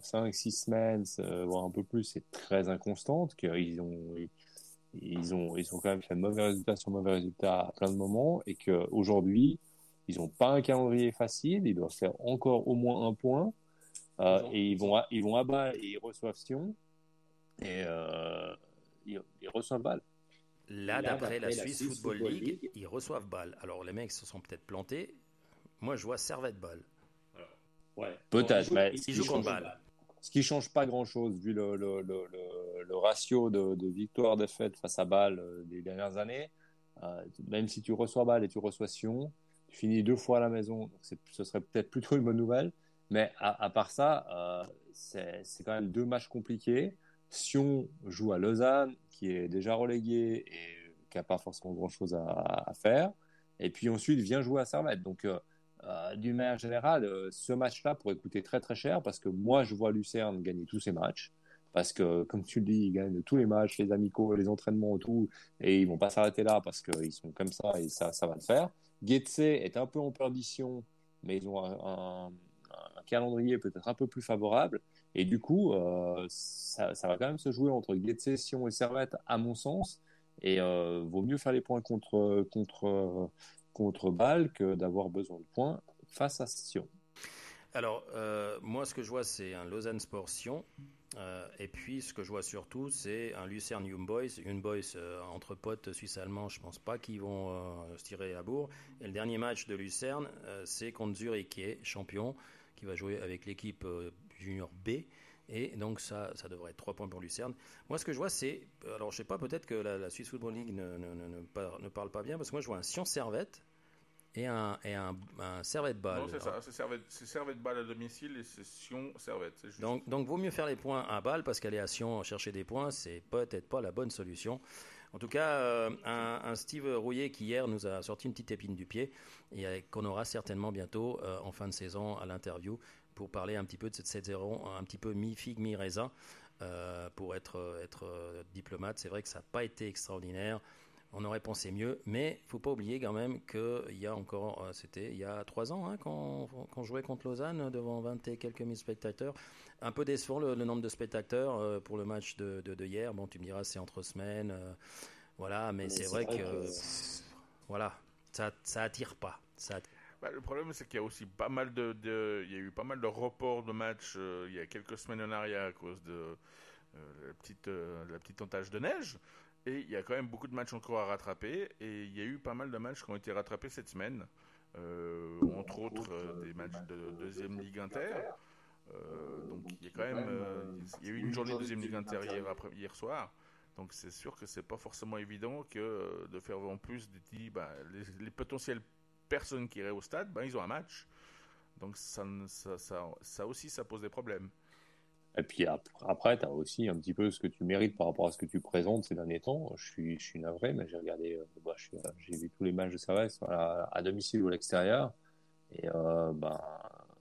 5-6 semaines, voire un peu plus, est très inconstante, qu'ils ont, ils ont, ils ont quand même fait mauvais résultats sur mauvais résultats à plein de moments et qu'aujourd'hui, ils n'ont pas un calendrier facile, ils doivent faire encore au moins un point et ils vont, à, ils vont à Bâle et ils reçoivent Sion et ils, ils reçoivent Bâle. Là, d'après la, Suisse Football, Football League, League, ils reçoivent balle. Alors, les mecs se sont peut-être plantés. Moi, je vois Servette balle. Ouais. Peut-être, mais ils jouent contre balle. Ce qui change pas grand-chose vu le, le, le, le ratio de, de victoire-défaite face à balle des dernières années. Euh, même si tu reçois balle et tu reçois Sion, tu finis deux fois à la maison. Donc ce serait peut-être plutôt une bonne nouvelle. Mais à, à part ça, euh, c'est quand même deux matchs compliqués. Sion joue à Lausanne, qui est déjà relégué et qui n'a pas forcément grand-chose à, faire. Et puis ensuite vient jouer à Servette. Donc, euh, euh, d'une manière générale, euh, ce match-là pourrait coûter très très cher parce que moi, je vois Lucerne gagner tous ses matchs. Parce que, comme tu le dis, ils gagnent tous les matchs, les amicaux, les entraînements, tout. Et ils vont pas s'arrêter là parce qu'ils sont comme ça et ça, va le faire. Getse est un peu en perdition, mais ils ont un calendrier peut-être un peu plus favorable. Et du coup, euh, ça, va quand même se jouer entre Getse, Sion et Servette, à mon sens. Et euh, vaut mieux faire les points contre contre contre Bâle que d'avoir besoin de points face à Sion. Alors, euh, moi, ce que je vois, c'est un Lausanne Sport Sion. Euh, et puis, ce que je vois surtout, c'est un Lucerne Young Boys. Young Boys, entre potes suisse-allemands, je pense pas qu'ils vont se tirer à bourre. Et le dernier match de Lucerne, c'est contre Zurich, qui est champion, qui va jouer avec l'équipe junior B. Et donc, ça, ça devrait être 3 points pour Lucerne. Moi, ce que je vois, c'est. Alors, je sais pas, peut-être que la, la Swiss Football League ne, ne, ne, ne, parle pas bien, parce que moi, je vois un Sion Servette et un, et un, un Servette Ball. Non, c'est ça, c'est Servette, Servette Ball à domicile et c'est Sion Servette. Donc, donc, vaut mieux faire les points à Bâle parce qu'aller à Sion chercher des points, c'est peut-être pas la bonne solution. En tout cas, euh, un, un, Steve Rouillet qui hier nous a sorti une petite épine du pied et qu'on aura certainement bientôt euh, en fin de saison à l'interview pour parler un petit peu de cette 7-0, un petit peu mi-figue, mi-raisin, euh, pour être, être diplomate. C'est vrai que ça n'a pas été extraordinaire. On aurait pensé mieux, mais faut pas oublier quand même qu'il y a encore, c'était il y a trois ans hein, qu'on qu jouait contre Lausanne devant 20 et quelques mille spectateurs. Un peu décevant le, le nombre de spectateurs euh, pour le match de, de, de, hier. Bon, tu me diras, c'est entre semaines, euh, voilà, mais, mais c'est vrai, vrai, que, que... Pff, voilà, ça, ça attire pas. Ça attire. Bah, le problème, c'est qu'il y a aussi pas mal de, de, il y a eu pas mal de reports de matchs euh, il y a quelques semaines en arrière à cause de euh, la petite, euh, la petite entache de neige. Et il y a quand même beaucoup de matchs encore à rattraper. Et il y a eu pas mal de matchs qui ont été rattrapés cette semaine. Euh, entre autres, des matchs de deuxième ligue inter. Donc il y a quand même, il y a eu une journée de deuxième ligue inter hier, après, hier soir. Donc c'est sûr que c'est pas forcément évident que de faire en plus des bah, les, les, potentielles personnes qui iraient au stade, bah, ils ont un match. Donc ça, ça, ça, aussi, ça pose des problèmes. Et puis après, tu as aussi un petit peu ce que tu mérites par rapport à ce que tu présentes ces derniers temps. Je suis, je suis navré, mais j'ai regardé, bah, j'ai vu tous les matchs de Servette à, domicile ou à l'extérieur. Et euh, ben,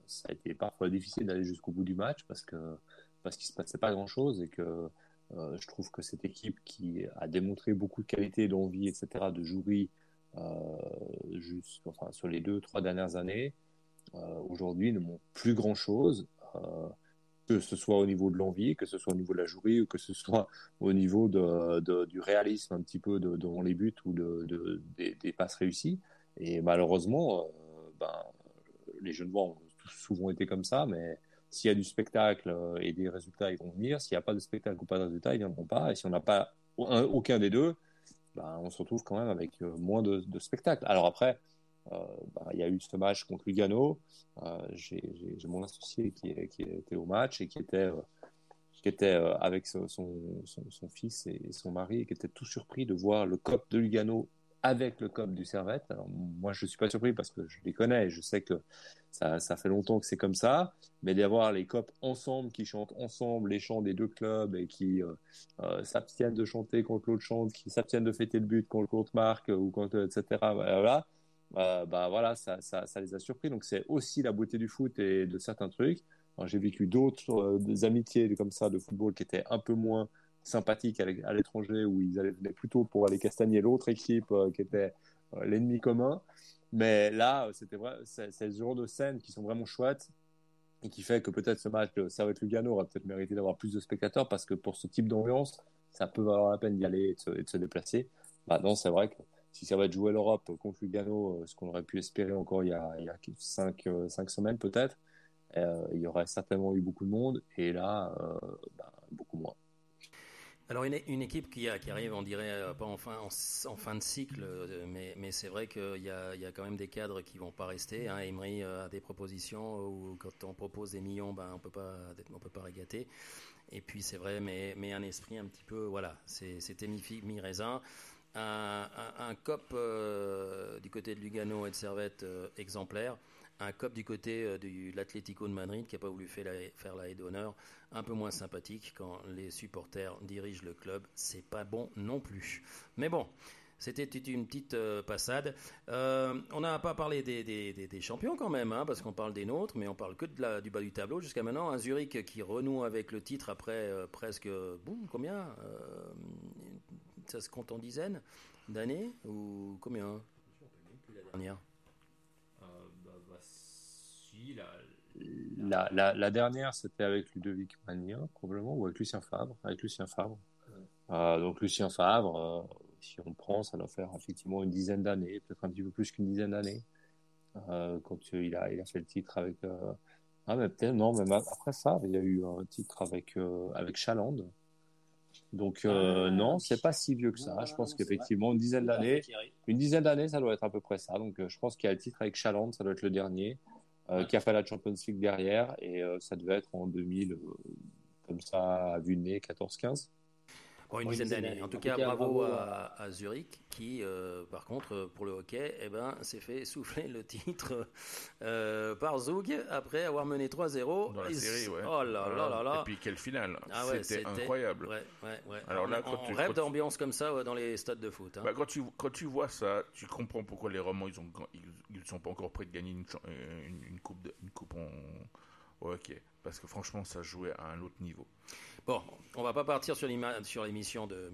ça a été parfois difficile d'aller jusqu'au bout du match parce que parce qu'il se passait pas grand chose et que euh, je trouve que cette équipe qui a démontré beaucoup de qualité, d'envie, etc., de jouerie euh, juste, enfin, sur les deux, trois dernières années, euh, aujourd'hui ne montre plus grand chose que ce soit au niveau de l'envie, que ce soit au niveau de la jouerie, ou que ce soit au niveau de, de du réalisme un petit peu de, devant les buts ou de, de des, passes réussies. Et malheureusement, euh, ben, les jeunes voix ont souvent été comme ça, mais s'il y a du spectacle euh, et des résultats, ils vont venir. S'il n'y a pas de spectacle ou pas de résultats, ils viendront pas. Et si on n'a pas un- aucun des deux, ben, on se retrouve quand même avec euh, moins de, spectacles. Alors après, euh, ben, il y a eu ce match contre Lugano. Euh, J'ai mon associé qui, était au match et qui était, qui était avec son- son fils et son mari et qui était tout surpris de voir le COP de Lugano avec le COP du Servette. Alors, moi, je ne suis pas surpris parce que je les connais et je sais que ça, ça fait longtemps que c'est comme ça. Mais d'avoir les COP ensemble, qui chantent ensemble les chants des deux clubs et qui euh, euh, s'abstiennent de chanter quand l'autre chante, qui s'abstiennent de fêter le but quand l'autre marque ou quand, etc. Voilà. Euh, bah voilà, ça, ça, ça les a surpris. Donc c'est aussi la beauté du foot et de certains trucs. J'ai vécu d'autres amitiés comme ça de football qui étaient un peu moins sympathiques à l'é- à l'étranger où ils allaient plutôt pour aller castagner l'autre équipe euh, qui était euh, l'ennemi commun. Mais là, euh, c'était vrai, c'est ce genre de scènes qui sont vraiment chouettes et qui fait que peut-être ce match Servette Lugano aurait peut-être mérité d'avoir plus de spectateurs parce que pour ce type d'ambiance, ça peut valoir la peine d'y aller et de se, déplacer. Maintenant, c'est vrai que si Servette jouait l'Europe contre Lugano, ce qu'on aurait pu espérer encore il y a, cinq, semaines peut-être, il y aurait certainement eu beaucoup de monde et là, bah, beaucoup moins. Alors une, équipe qui, arrive, on dirait euh, pas en fin, de cycle, euh, mais, c'est vrai qu'il y a, quand même des cadres qui vont pas rester. Hein. Emery euh, a des propositions où quand on propose des millions, ben on peut pas, on peut pas régater. Et puis c'est vrai, mais, un esprit un petit peu, voilà, c'était mi, raisin. Un, un, un cop du côté de Lugano et de Servette euh, exemplaire. Un cop du côté euh, de l'Atlético de Madrid qui n'a pas voulu faire la, faire haie d'honneur, un peu moins sympathique quand les supporters dirigent le club. C'est pas bon non plus. Mais bon, c'était une petite euh, passade. Euh, on n'a pas parlé des, champions quand même, hein, parce qu'on parle des nôtres, mais on parle que du bas du tableau jusqu'à maintenant. Un Zurich qui renoue avec le titre après presque, combien Ça se compte en dizaines d'années ou combien La dernière. Euh, la, La, la, la dernière, c'était avec Ludovic Magnin, probablement, ou avec Lucien Favre. Avec Lucien Favre. Euh, donc Lucien Favre, euh, si on prend, ça doit faire effectivement une dizaine d'années, peut-être un petit peu plus qu'une dizaine d'années, euh, quand euh, il a, il a fait le titre avec. euh, Ah, mais peut-être, non, même après Favre, il y a eu un titre avec, euh, avec Chaland. Donc, euh, non, c'est pas si vieux que ça. je pense qu'effectivement, une dizaine d'années, une dizaine d'années, ça doit être à peu près ça. Donc, euh, je pense qu'il y a le titre avec Chaland, ça doit être le dernier, euh, qui a fait la Champions League derrière, et euh, ça devait être en 2000, euh, comme ça, à vue de nez, 14-15. Bon, une dizaine d'années. En tout cas, bravo à, à Zurich qui, euh, par contre, pour le hockey, eh ben, s'est fait souffler le titre euh, par Zug après avoir mené 3-0. Dans la Et série, ouais. Oh là là là là. Et puis quelle finale Ah ouais, C'était incroyable. Ouais, ouais, ouais. Alors là, on, quand on tu- rêve quand tu- d'ambiance comme ça ouais, dans les stades de foot. hein. Bah, quand, tu, quand tu vois ça, tu comprends pourquoi les Romands ils ils sont pas encore prêts de gagner une, euh, une, une coupe de- une coupe en au hockey parce que franchement ça jouait à un autre niveau. Bon, on va pas partir sur l'émission de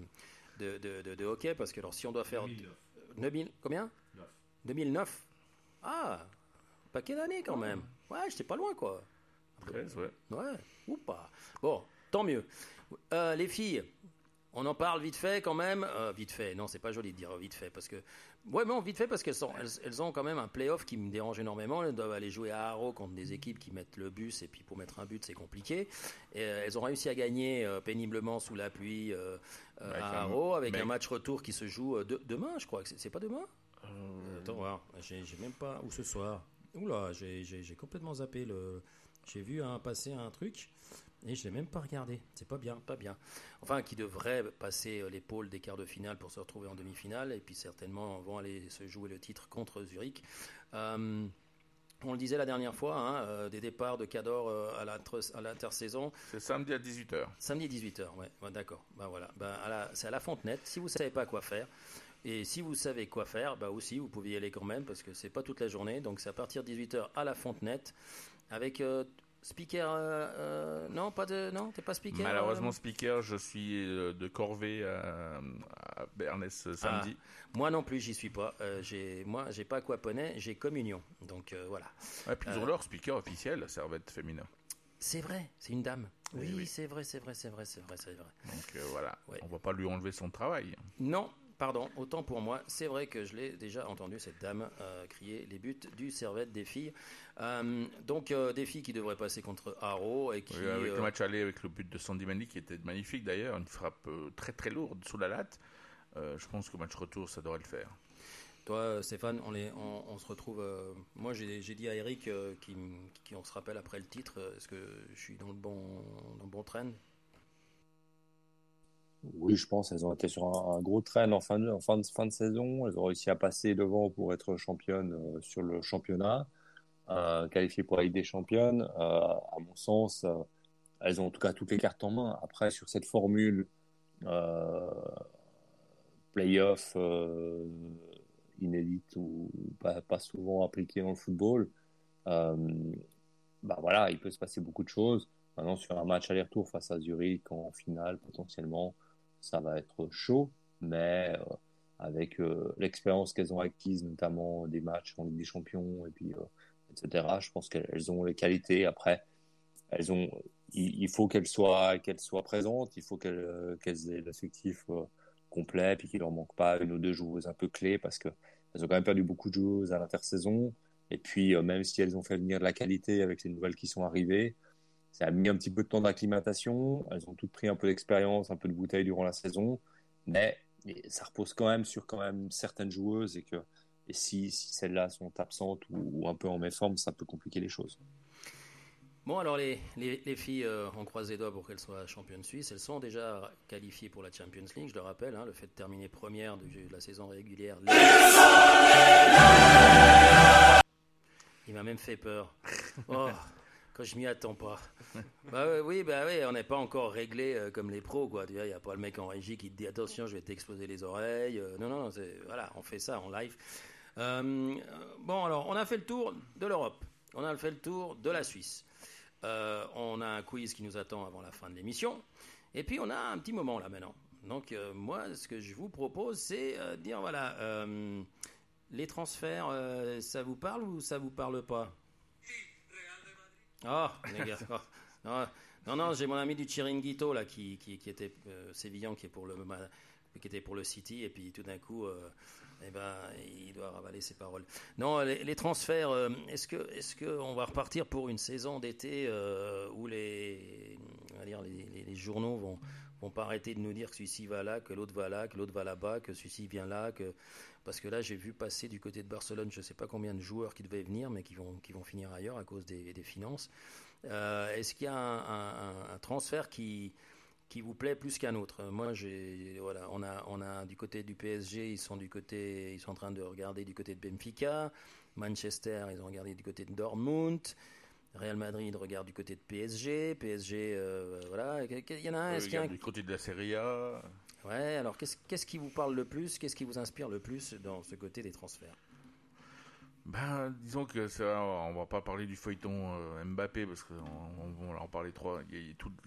de, de, de- de hockey parce que alors si on doit faire 2009. 2000 combien? Neuf. 2009. Ah, paquet d'années quand même. Ouais, j'étais pas loin quoi. 13 ouais. Ouais, ou pas. Bon, tant mieux. Euh, les filles, on en parle vite fait quand même. Euh, vite fait, non, c'est pas joli de dire vite fait parce que. Ouais, non, vite fait parce qu'elles sont, elles, elles ont quand même un playoff qui me dérange énormément. Elles doivent aller jouer à Haro contre des équipes qui mettent le bus et puis pour mettre un but c'est compliqué. Et, euh, elles ont réussi à gagner euh, péniblement sous la pluie Avec à un- Haro avec mais- un match retour qui se joue de- demain, je crois. c'est- pas demain? Attends, voir. J'ai même pas. Ou ce soir. Oula, j'ai complètement zappé le. J'ai vu un, passer un truc et je l'ai même pas regardé. C'est pas bien, pas bien. Enfin, qui devrait passer euh, l'épaule des quarts de finale pour se retrouver en demi-finale et puis certainement vont aller se jouer le titre contre Zurich. Euh, on le disait la dernière fois, hein, euh, des départs de Cador euh, à l'intersaison. C'est samedi à 18h. Samedi 18h, ouais, ouais, d'accord. Bah voilà, bah, c'est à la Fontenette. Si vous savez pas quoi faire, et si vous savez quoi faire, bah aussi vous pouvez y aller quand même parce que c'est pas toute la journée. Donc c'est à partir de 18h à la Fontenette avec euh, speaker. euh, euh, non, pas de, non, t'es pas speaker. Malheureusement euh, speaker, je suis de corvée à, à Bernès samedi. ah, moi non plus, j'y suis pas. J'ai, moi, j'ai pas aquaponais, j'ai communion. Donc voilà. Et puis ils ont leur speaker officiel, Servette féminin. C'est vrai, c'est une dame. Oui, Oui, c'est vrai, c'est vrai, c'est vrai, c'est vrai, c'est vrai. Donc voilà, Ouais. on va pas lui enlever son travail. Non, pardon, autant pour moi. C'est vrai que je l'ai déjà entendu, cette dame, euh, crier les buts du Servette des filles. Euh, donc, euh, des filles qui devraient passer contre Haro et qui. Oui, avec le match aller avec le but de Sandy Mandy qui était magnifique d'ailleurs, une frappe très très lourde sous la latte. Je pense que match retour, ça devrait le faire. Toi, Stéphane, on, les, on, on se retrouve. euh, moi, j'ai dit à Eric euh, qui, on se rappelle après le titre. Est-ce que je suis dans le bon, dans le bon train? Oui, je pense elles ont été sur un, gros train en fin de, saison. Elles ont réussi à passer devant pour être championnes euh, sur le championnat, qualifiées pour la des Championnes. Euh, à mon sens, euh, elles ont en tout cas toutes les cartes en main. Après, sur cette formule euh, playoff inédite ou pas, souvent appliquée dans le football, bah voilà, il peut se passer beaucoup de choses. Maintenant, sur un match aller-retour face à Zurich en finale, potentiellement, ça va être chaud, mais euh, avec euh, l'expérience qu'elles ont acquise, notamment des matchs en Ligue des Champions, et puis, euh, etc., je pense qu'elles ont les qualités. Après, elles ont, il, faut qu'elles soient, qu'elles soient présentes, il faut qu'elles qu'elles aient l'effectif complet, puis qu'il leur manque pas une ou deux joueuses un peu clés, parce que elles ont quand même perdu beaucoup de joueuses à l'intersaison. Et puis, même si elles ont fait venir de la qualité avec les nouvelles qui sont arrivées, ça a mis un petit peu de temps d'acclimatation. Elles ont toutes pris un peu d'expérience, un peu de bouteille durant la saison. Mais ça repose quand même sur quand même certaines joueuses et que si, si celles-là sont absentes ou, un peu en méforme, ça peut compliquer les choses. Bon, alors les, les, les filles, euh, on croise les doigts pour qu'elles soient championnes suisses. Elles sont déjà qualifiées pour la Champions League, je le rappelle. hein, le fait de terminer première de, de la saison régulière. Il m'a même fait peur. Oh, je m'y attends pas. Bah oui, bah oui, on n'est pas encore réglé euh, comme les pros, quoi. Tu vois, il n'y a pas le mec en régie qui te dit attention, je vais t'exploser les oreilles. Euh, non, non, voilà, on fait ça en live. Euh, bon, alors, on a fait le tour de l'Europe. On a fait le tour de la Suisse. Euh, on a un quiz qui nous attend avant la fin de l'émission. Et puis, on a un petit moment là maintenant. Donc, moi, ce que je vous propose, c'est de dire voilà, les transferts, ça vous parle ou ça vous parle pas? Ah, les gars. oh, non, non, non, j'ai mon ami du Chiringuito là qui, qui, qui était euh, sévillan, qui est pour le ma- qui était pour le City, et puis tout d'un coup, euh, eh ben, il doit ravaler ses paroles. Non, les, les transferts, euh, est-ce que, est-ce que on va repartir pour une saison d'été où les, on va dire, les, les- les journaux vont vont pas arrêter de nous dire que celui-ci va là, que l'autre va là, que l'autre va là-bas, que celui-ci vient là, que parce que là j'ai vu passer du côté de Barcelone, je sais pas combien de joueurs qui devaient venir, mais qui vont qui vont finir ailleurs à cause des, des finances. Euh, est-ce qu'il y a un, un- un- un transfert qui qui vous plaît plus qu'un autre? Moi, j'ai voilà, on a on a du côté du PSG, ils sont du côté, ils sont en train de regarder du côté de Benfica, Manchester, ils ont regardé du côté de Dortmund. Real Madrid regarde du côté de PSG, PSG, euh, voilà. Il y en a un, Euh, est-ce qu'il y a un- du côté de la Serie A. Ouais, alors qu'est-ce qu'est-ce qui vous parle le plus Qu'est-ce qui vous inspire le plus dans ce côté des transferts? Ben, disons que ça, on va pas parler du feuilleton euh, Mbappé parce qu'on on, en parler trois.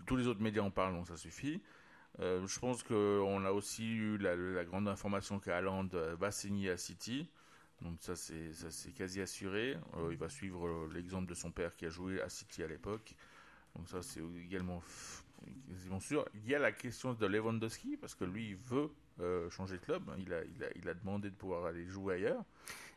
tous les autres médias en parlent, donc ça suffit. Euh, je pense qu'on a aussi eu la, grande information qu'Haaland euh, va signer à City. Donc ça c'est c'est quasi assuré. Il va suivre l'exemple de son père qui a joué à City à l'époque. Donc ça c'est également sûr. Il y a la question de Lewandowski parce que lui il veut euh, changer de club. Il a, il a il a demandé de pouvoir aller jouer ailleurs.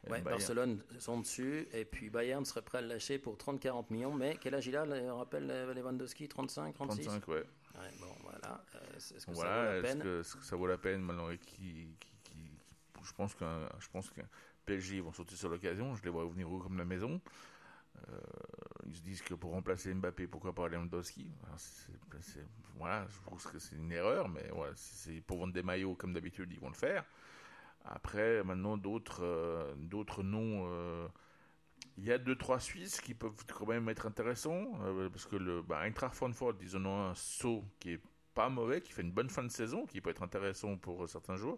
Ouais, Barcelone sont dessus, et puis Bayern serait prêt à le lâcher pour 30-40 millions, mais quel âge il a On rappelle Lewandowski 35, 36 35, ouais. Ouais, bon, voilà. Euh, Est-ce que ça Voilà, vaut la peine? que, ça vaut la peine maintenant et qui, qui, qui- qui- je pense qu'un PSG vont sauter sur l'occasion, je les vois venir haut comme la maison. Euh, ils se disent que pour remplacer Mbappé, pourquoi pas Lewandowski? Voilà, je trouve que c'est une erreur, mais voilà, c'est pour vendre des maillots comme d'habitude, ils vont le faire. Après, maintenant, d'autres euh, d'autres noms. euh, il y a deux trois Suisses qui peuvent quand même être intéressants parce que le bah, Eintracht Frankfurt, ils en ont un saut qui est pas mauvais, qui fait une bonne fin de saison, qui peut être intéressant pour certains joueurs.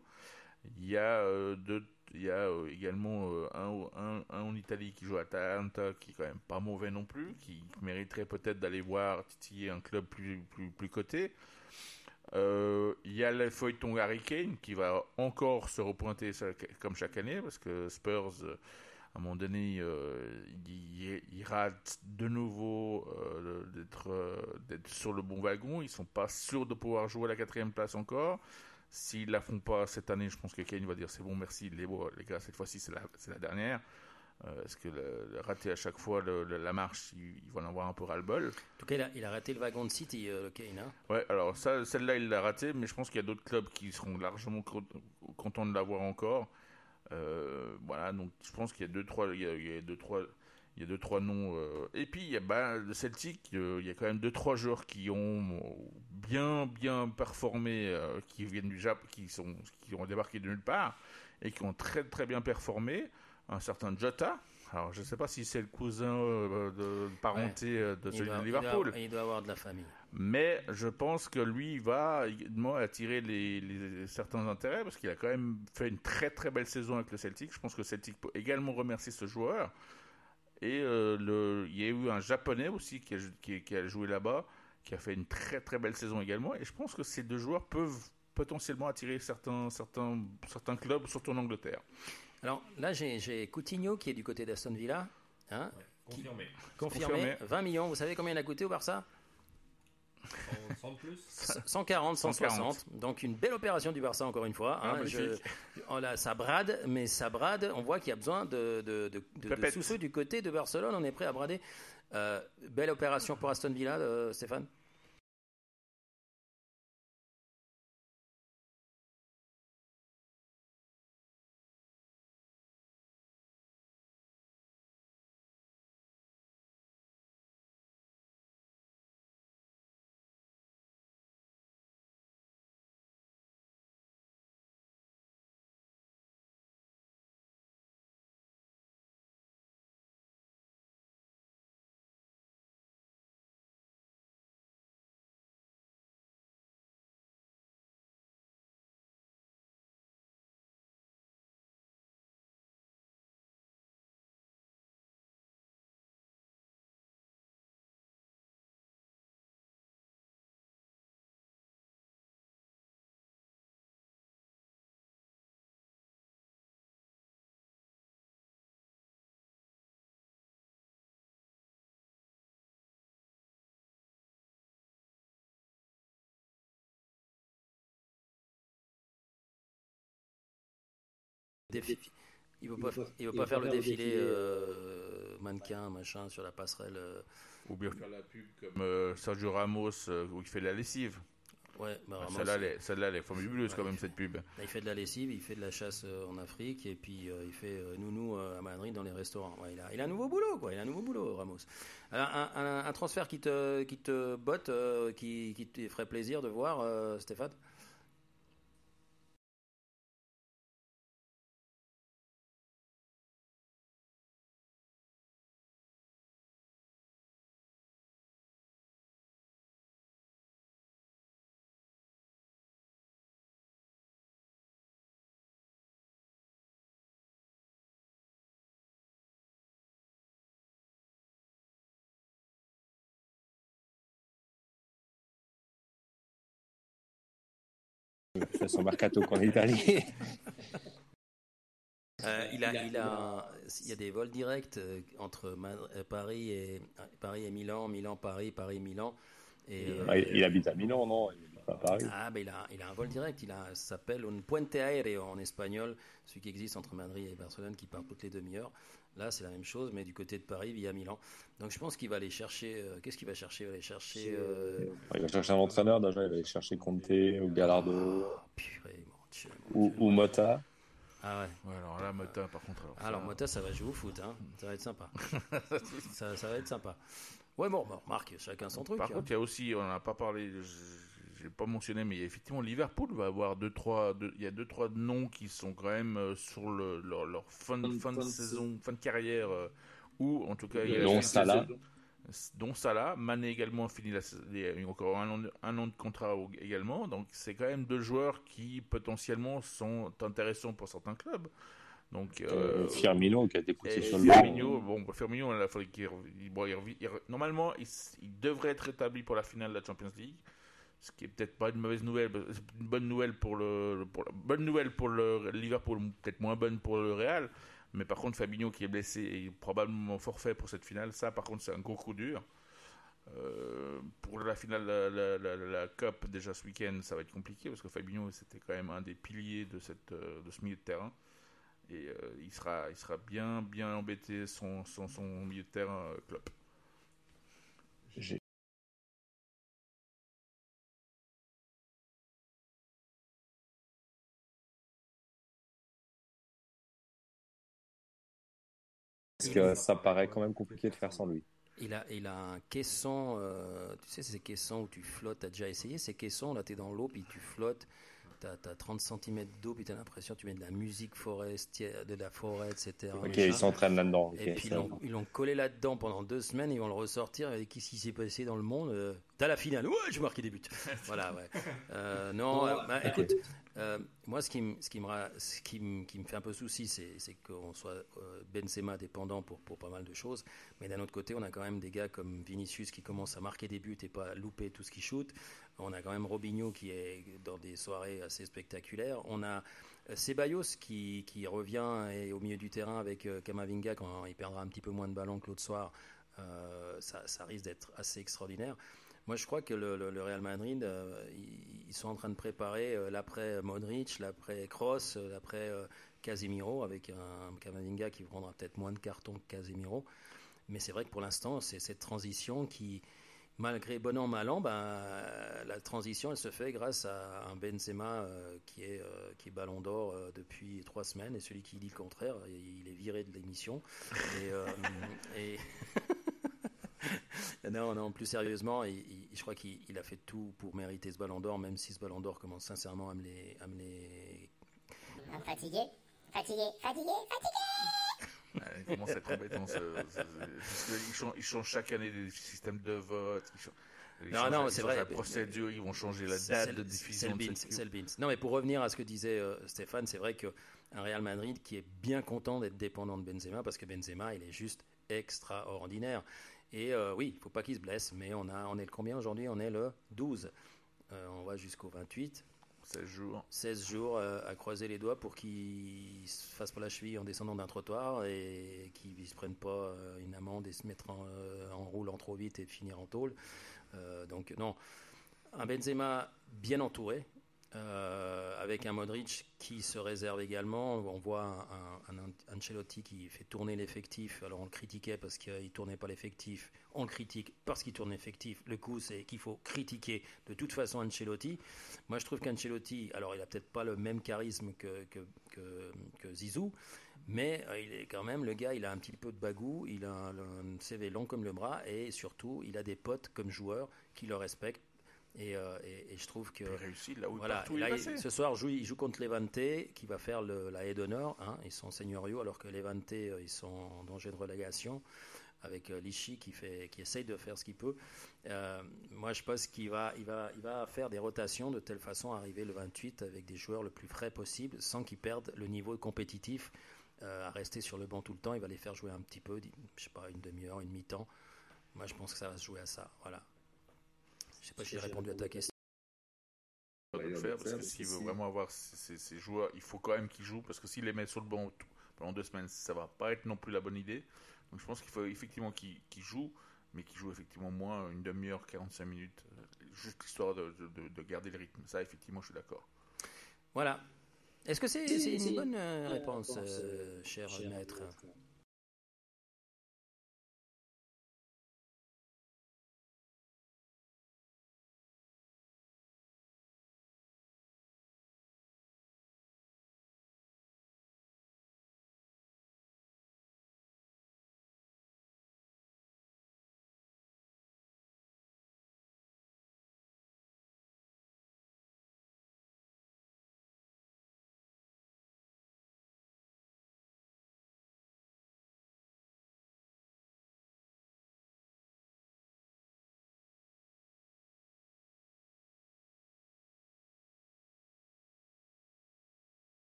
Il y a euh, deux, il y a euh, également euh, un, un, un en Italie qui joue à Atalanta, qui est quand même pas mauvais non plus, qui mériterait peut-être d'aller voir titiller un club plus plus plus coté. Il y a le feuilleton Harry Kane qui va encore se repointer comme chaque année parce que Spurs, à un moment donné, euh, il, il rate de nouveau d'être d'être sur le bon wagon. Ils sont pas sûrs de pouvoir jouer à la quatrième place encore. S'ils la font pas cette année, je pense que Kane va dire c'est bon, merci les, les gars, cette fois-ci c'est la, dernière. Euh, parce que le, le rater à chaque fois le- le- la marche, il, il va en avoir un peu ras-le-bol? En tout cas, il a, il a raté le wagon de City, euh, Kane. hein. Ouais, alors ça, celle-là, il l'a raté, mais je pense qu'il y a d'autres clubs qui seront largement co- contents de l'avoir encore. Euh, voilà, donc je pense qu'il y a deux, trois, il y a, il y a deux, trois, il y a deux, trois noms. euh, et puis il y a bah, le Celtic, euh, il y a quand même deux, trois joueurs qui ont bien, bien performé, euh, qui viennent du Jap, qui sont, qui ont débarqué de nulle part et qui ont très, très bien performé. Un certain Jota. Alors, je ne sais pas si c'est le cousin euh, de parenté euh, de celui doit- de il doit Liverpool. Il doit avoir de la famille. Mais je pense que lui il va également attirer les, les- certains intérêts parce qu'il a quand même fait une très très belle saison avec le Celtic. Je pense que le Celtic peut également remercier ce joueur. Et euh, le, il y a eu un japonais aussi qui a, qui- qui a joué là-bas, qui a fait une très très belle saison également. Et je pense que ces deux joueurs peuvent potentiellement attirer certains, certains, certains clubs, surtout en Angleterre. Alors là, j'ai Coutinho qui est du côté d'Aston Villa. Hein, confirmé. confirmé. Confirmé. 20 millions. Vous savez combien il a coûté au Barça? 100, 100 de plus 140, 160. 140. Donc une belle opération du Barça encore une fois. Ah, hein. magnifique. Je- oh là, ça brade, mais ça brade. On voit qu'il y a besoin de, de, de, de- de sous-feu du côté de Barcelone. On est prêt à brader. Euh, belle opération pour Aston Villa, euh, Stéphane? Défi. Il ne veut pas, il veut pas faire le défilé euh, mannequin, machin, sur la passerelle. euh. Ou bien faire la pub comme euh, Sergio Ramos euh, où il fait de la lessive. Ouais, bah, Ah, Ramos, Celle-là, elle est- celle-là, elle est fabuleuse quand même cette pub. Là, il fait de la lessive, il fait de la chasse euh, en Afrique et puis euh, il fait euh, nounou euh, à Madrid dans les restaurants. Ouais, il, a, il a un nouveau boulot, quoi. Il a un nouveau boulot, Ramos. Alors, un, un- un transfert qui te, qui te botte, euh, qui, qui te ferait plaisir de voir, euh, Stéphane? Son mercato qu'en Italie. Euh, il, il, y a des vols directs euh, entre euh, Paris, et, Paris et Milan, Milan-Paris, Paris-Milan. Et, euh, il, il habite à Milan, non? Ah, ben il, a, il a un vol direct. Il a, s'appelle un puente aéreo en espagnol, celui qui existe entre Madrid et Barcelone, qui part toutes les demi-heures. Là, c'est la même chose, mais du côté de Paris via Milan. Donc, je pense qu'il va aller chercher. euh, Qu'est-ce qu'il va chercher? Il va aller chercher. euh, Il va chercher un entraîneur, déjà, il va aller chercher Conte ou Gallardo oh, purée, mon Dieu, mon ou, Dieu. ou Mota. Ah ouais. Ouais, alors là, Mota, par contre. Alors, Alors, ça- Mota, ça va jouer au foot. Hein. Ça va être sympa. ça, ça va être sympa. Ouais, bon, bon, remarque, chacun son truc. Par hein. contre, il y a aussi, on n'a pas parlé, je n'ai pas mentionné, mais effectivement, Liverpool va avoir deux, trois, deux- il y a deux, trois noms qui sont quand même euh, sur le, leur, leur fin, de- fin de saison, fin de carrière, euh, ou en tout cas, il y a Dont la- Salah. dont Salah. Mané également a fini la, il y a eu encore un an, de- un an de contrat également. Donc, c'est quand même deux joueurs qui potentiellement sont intéressants pour certains clubs. Donc, Euh, Firmino qui a été poussé sur le. Firmino, bon, bah, Firmino, il qu'il rev- il- bon, il il normalement, il, il devrait être rétabli pour la finale de la Champions League, ce qui est peut-être pas une mauvaise nouvelle, c'est une bonne nouvelle pour le, pour la- bonne nouvelle pour le Liverpool, peut-être moins bonne pour le Real, mais par contre Fabinho qui est blessé et probablement forfait pour cette finale, ça par contre c'est un gros coup dur. Euh, pour la finale, la, la, la, la Cup, déjà ce week-end, ça va être compliqué parce que Fabinho, c'était quand même un des piliers de, cette, euh, de ce milieu de terrain. Et euh, il, sera, il sera bien, bien embêté, son, son, son milieu de terrain, euh, Klopp. J'ai- Parce que ça paraît quand même compliqué de faire sans lui. Il a, il a un caisson, euh, tu sais, ces caissons où tu flottes, tu as déjà essayé ces caissons, là tu es dans l'eau, puis tu flottes, tu as, 30 cm d'eau, puis tu as l'impression que tu mets de la musique forestière, de la forêt, etc. Ok, ils s'entraînent là-dedans. Et puis ils l'ont, collé là-dedans pendant deux semaines, ils vont le ressortir. Et qu'est-ce qui s'est passé dans le monde Euh, T'as la finale, ouais, j'ai marqué des buts. voilà, ouais. Euh, non, euh, bah, écoute, euh, moi ce qui, me- fait un peu souci, c'est, qu'on soit euh, Benzema dépendant pour, pas mal de choses. Mais d'un autre côté, on a quand même des gars comme Vinicius qui commencent à marquer des buts et pas louper tout ce qu'il shoot. On a quand même Robinho qui est dans des soirées assez spectaculaires. On a euh, Ceballos qui, revient et au milieu du terrain avec Kamavinga quand il perdra un petit peu moins de ballons que l'autre soir. Ça risque d'être assez extraordinaire. Moi, je crois que le, le- le Real Madrid, euh, ils, ils sont en train de préparer euh, l'après Modric, l'après Kroos, euh, l'après euh, Casemiro, avec un Kamavinga qui prendra peut-être moins de cartons que Casemiro. Mais c'est vrai que pour l'instant, c'est cette transition qui, malgré bon an, mal an, ben, la transition, elle se fait grâce à un Benzema qui, est, qui est ballon d'or depuis trois semaines. Et celui qui dit le contraire, il est viré de l'émission. Et, et non, non, plus sérieusement, il- il- je crois qu'il il a fait tout pour mériter ce ballon d'or, même si ce ballon d'or commence sincèrement à me les, à me les Fatigué, fatigué, fatigué, fatigué Ouais, il commence à être embêtant. ce- ce- parce qu'ils changent, ils changent chaque année des systèmes de vote. Ils changent, ils Non, changent- non, ils c'est changent vrai. La procédure, ils vont changer la date de diffusion. c'est le Beans. Non, mais pour revenir à ce que disait euh, Stéphane, c'est vrai qu'un Real Madrid qui est bien content d'être dépendant de Benzema, parce que Benzema, il est juste extraordinaire. Et euh, oui, il faut pas qu'il se blesse, mais on, a, on est le combien aujourd'hui? On est le 12. Euh, on va jusqu'au 28. 16 jours. 16 jours euh, à croiser les doigts pour qu'il se fasse pas la cheville en descendant d'un trottoir et qu'il ne se prenne pas euh, une amende et se mettre en, en roulant trop vite et finir en tôle. Donc non, un Benzema bien entouré, euh, avec un Modric qui se réserve également. On voit un, Ancelotti qui fait tourner l'effectif. Alors on le critiquait parce qu'il tournait pas l'effectif. On le critique parce qu'il tourne l'effectif. Le coup, c'est qu'il faut critiquer de toute façon Ancelotti. Moi, je trouve qu'Ancelotti, alors il a peut-être pas le même charisme que, Zizou, mais euh, il est quand même le gars. Il a un petit peu de bagou. Il a un, un CV long comme le bras et surtout, il a des potes comme joueurs qui le respectent. Et, euh, et- et je trouve que Il réussit là où voilà, partout là, il est passé. ce soir joue, il joue contre Levante qui va faire le- la haie d'honneur. Hein, ils sont seigneuriaux alors que Levante euh, ils sont en danger de relégation avec euh, Lichy qui fait qui essaye de faire ce qu'il peut. Euh, moi je pense qu'il va il va il va faire des rotations de telle façon à arriver le 28 avec des joueurs le plus frais possible sans qu'ils perdent le niveau compétitif. à rester sur le banc tout le temps, il va les faire jouer un petit peu, je sais pas une demi-heure, une mi-temps. Moi je pense que ça va se jouer à ça. Voilà. Je sais pas si j'ai répondu à ta question. de le faire parce que s'il veut vraiment avoir ces, joueurs, il faut quand même qu'ils jouent parce que s'il les met sur le banc tout- pendant deux semaines, ça va pas être non plus la bonne idée. Donc je pense qu'il faut effectivement qu'ils jouent, mais qu'ils jouent effectivement moins une demi-heure, 45 minutes, euh, juste histoire de, de- de- de garder le rythme. Ça, effectivement, je suis d'accord. Voilà. Est-ce que c'est une bonne euh, réponse, euh, euh, cher cher maître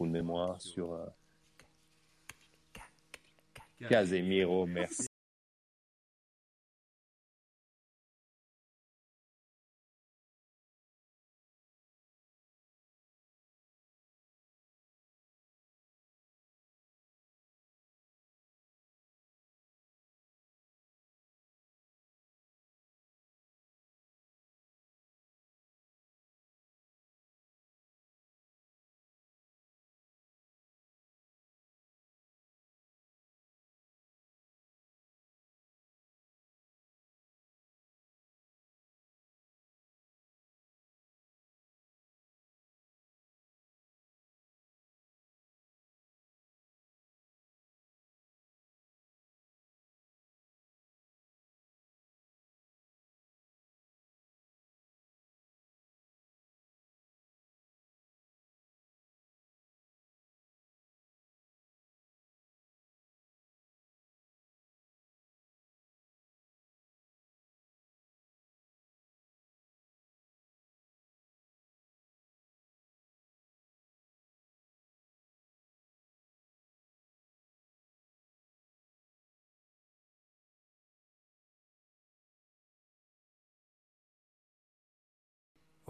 trou de mémoire sur euh, Casemiro, merci.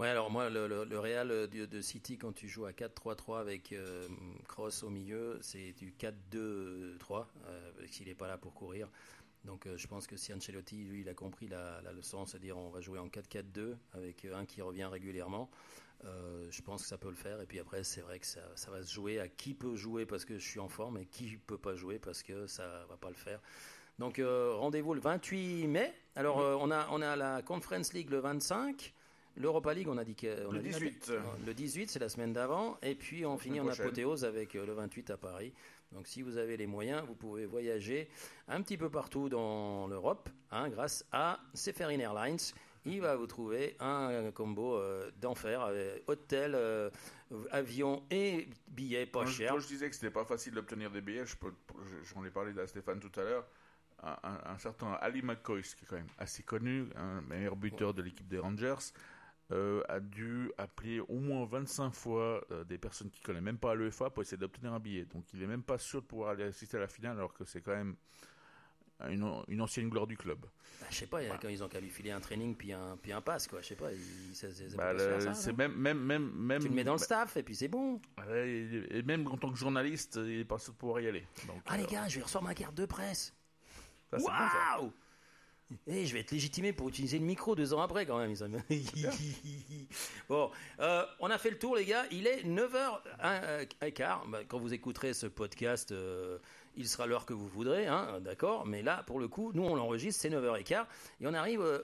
Ouais, alors moi, le, le, le Real de, de City, quand tu joues à 4-3-3 avec euh, Cross au milieu, c'est du 4-2-3, euh, parce qu'il n'est pas là pour courir. Donc euh, je pense que si Ancelotti, lui, il a compris la, la leçon, c'est-à-dire on va jouer en 4-4-2 avec un qui revient régulièrement. Euh, je pense que ça peut le faire. Et puis après, c'est vrai que ça, ça, va se jouer à qui peut jouer parce que je suis en forme et qui peut pas jouer parce que ça va pas le faire. Donc euh, rendez-vous le 28 mai. Alors euh, on a on a la Conference League le 25. L'Europa League, on a dit que on Le a dit- 18. le 18, c'est la semaine d'avant, et puis on finit en prochaine. apothéose avec euh, le 28 à Paris. Donc si vous avez les moyens, vous pouvez voyager un petit peu partout dans l'Europe, hein, grâce à Seferin Airlines. Il va vous trouver un combo euh, d'enfer, euh, hôtel, euh, avion et billets pas chers. Quand je disais que c'était pas facile d'obtenir des billets, je peux- je- j'en ai parlé à Stéphane tout à l'heure. Un, un- un certain Ali McCoy, qui est quand même assez connu, un meilleur buteur de l'équipe des Rangers, euh, a dû appeler au moins 25 fois euh, des personnes qui connaissent même pas l'UEFA pour essayer d'obtenir un billet. Donc il est même pas sûr de pouvoir aller assister à la finale alors que c'est quand même une, une ancienne gloire du club. Bah, je sais pas, quand ils ont qu'à lui filer un training puis un, puis un pass, quoi. Je sais pas, Bah, c'est non même, même, même, même. Tu le mets dans le bah, staff et puis c'est bon. et, et même en tant que journaliste, il est pas sûr de pouvoir y aller. Donc, Ah les euh, gars, je vais recevoir ma carte de presse. Waouh Eh, je vais être légitimé pour utiliser le micro deux ans après quand même. bon, euh, on a fait le tour les gars. Il est 9h15. Bah, quand vous écouterez ce podcast, euh, il sera l'heure que vous voudrez, hein, d'accord Mais là, pour le coup, nous on l'enregistre, c'est 9h15. Et on arrive euh,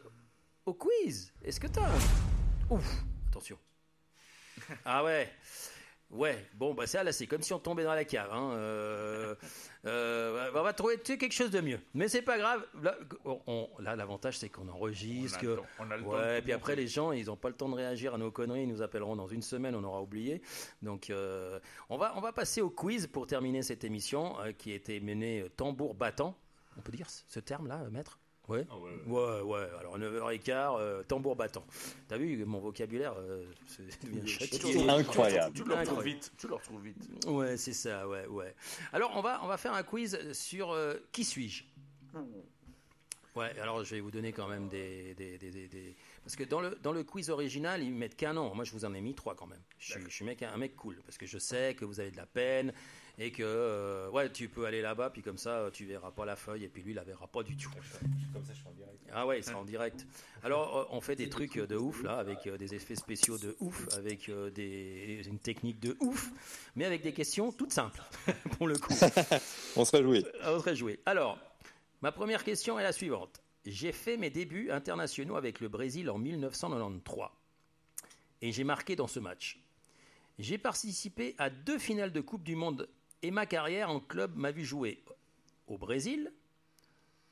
au quiz. Est-ce que t'as... Ouf, attention. Ah ouais Ouais, bon, bah ça, là, c'est comme si on tombait dans la cave. Hein. Euh, euh, on va trouver tu sais, quelque chose de mieux. Mais c'est pas grave. Là, on- on- là, l'avantage, c'est qu'on enregistre. On a le temps- on a le temps ouais, puis après, les gens, ils n'ont pas le temps de réagir à nos conneries. Ils nous appelleront dans une semaine, on aura oublié. Donc, euh, on, va, on va passer au quiz pour terminer cette émission euh, qui été menée tambour battant. On peut dire ce terme-là, maître? Ouais. Ah ouais, ouais, ouais. Alors 9h15, euh, tambour battant. T'as vu mon vocabulaire euh, c'est- devient châtié. Incroyable. Tu le retrouves vite. Tu le retrouves vite. Ouais, c'est ça, ouais, ouais. Alors, on va, on va faire un quiz sur euh, qui suis-je? Ouais, alors je vais vous donner quand même des. des, des, des- des- Parce que dans le, dans le quiz original, ils mettent qu'un nom. Moi, je vous en ai mis trois quand même. Je suis, je suis mec, un mec cool. Parce que je sais que vous avez de la peine et que. euh, ouais, tu peux aller là-bas, puis comme ça, tu verras pas la feuille et puis lui, il la verra pas du tout. Comme ça, je suis en direct. Ah ouais, c'est en direct. Alors, euh, on fait des trucs de ouf, là, avec euh, des effets spéciaux de ouf, avec euh, des, une technique de ouf, mais avec des questions toutes simples, pour le coup. On serait joué. On serait joué. Alors, ma première question est la suivante. J'ai fait mes débuts internationaux avec le Brésil en 1993. Et j'ai marqué dans ce match. J'ai participé à deux finales de Coupe du Monde et ma carrière en club m'a vu jouer au Brésil,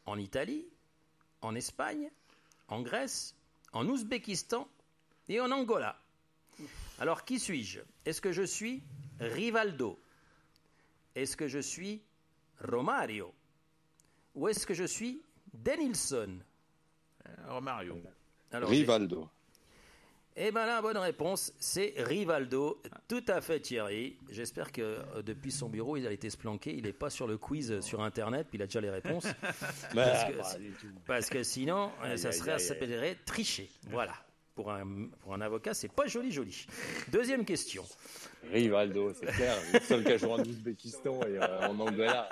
en Italie, en Espagne, en Grèce, en Ouzbékistan et en Angola. Alors qui suis-je? Est-ce que je suis Rivaldo? Est-ce que je suis Romario? Ou est-ce que je suis? Denilson Euh, Romario. Alors, j'ai- Rivaldo. Eh ben la bonne réponse, c'est Rivaldo. Tout à fait, Thierry. J'espère que euh, depuis son bureau, il a été splanqué. Il n'est pas sur le quiz euh, sur Internet, puis il a déjà les réponses. Bah, parce, que, parce sinon, Aïe, ça serait, aïe, ça s'appellerait tricher. Voilà. Pour un, pour un avocat, c'est pas joli, joli. Deuxième question. Rivaldo, c'est clair. Le seul qui a joué en Ouzbékistan et euh, en Angola.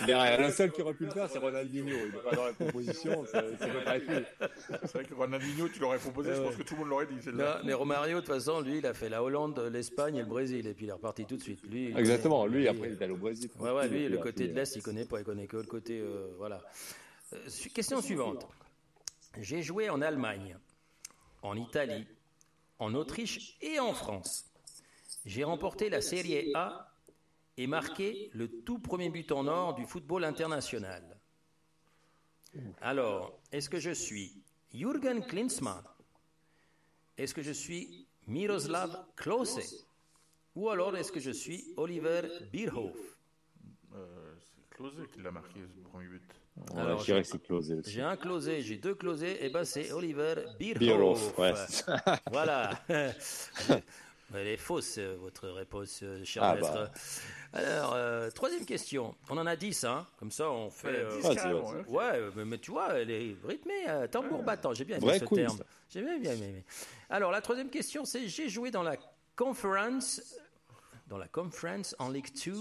Le seul qui aurait pu le faire, c'est Ronaldinho. Il n'est pas dans la proposition. Pas. C'est vrai que Ronaldinho, tu l'aurais proposé, je pense que tout le monde l'aurait dit. Non, mais Romario, de toute façon, lui, il a fait la Hollande, l'Espagne et le Brésil, et puis il est reparti tout de suite. Lui, Exactement. Lui, après, il est allé au Brésil. Ouais, ouais, lui, le côté de euh, l'Est, il connaît pas, il connaît que le côté. euh, voilà. Euh, question suivante. J'ai joué en Allemagne, en Italie, en Autriche et en France. J'ai remporté la Serie A et marqué le tout premier but en or du football international. Alors, est-ce que je suis Jürgen Klinsmann? Est-ce que je suis Miroslav Klose? Ou alors est-ce que je suis Oliver Bierhoff? Euh, c'est Closé qui l'a marqué, ce premier but. Ouais, Alors, je dirais que c'est closé aussi. J'ai un closé, j'ai deux closés, et ben c'est Oliver Bierhoff. Ouais. voilà. Elle est fausse, votre réponse, euh, cher Ah, maître. bah. Alors, euh, troisième question. On en a dix, hein. Comme ça, on fait. Ouais, euh, Ah, hein. Ouais, mais, mais tu vois, elle est rythmée, euh, tambour battant. J'ai bien aimé Vrai ce quiz. terme. J'ai bien, bien aimé. Alors, la troisième question, c'est j'ai joué dans la Conference, dans la Conference, en Ligue 2,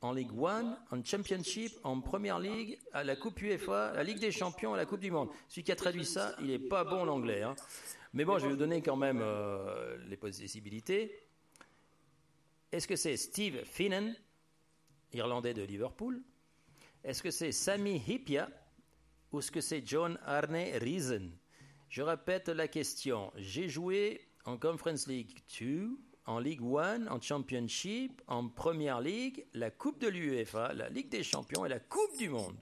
en Ligue 1, en Championship, en Premier League, à la Coupe UEFA, à la Ligue des Champions, à la Coupe du Monde. Celui qui a traduit ça, il est pas bon en anglais. hein. Mais bon, je vais vous donner quand même euh, les possibilités. Est-ce que c'est Steve Finnan, irlandais de Liverpool? Est-ce que c'est Sami Hipia ou est-ce que c'est John Arne Riesen? Je répète la question. J'ai joué en Conference League 2, en League 1, en Championship, en Premier League, la Coupe de l'UEFA, la Ligue des Champions et la Coupe du Monde.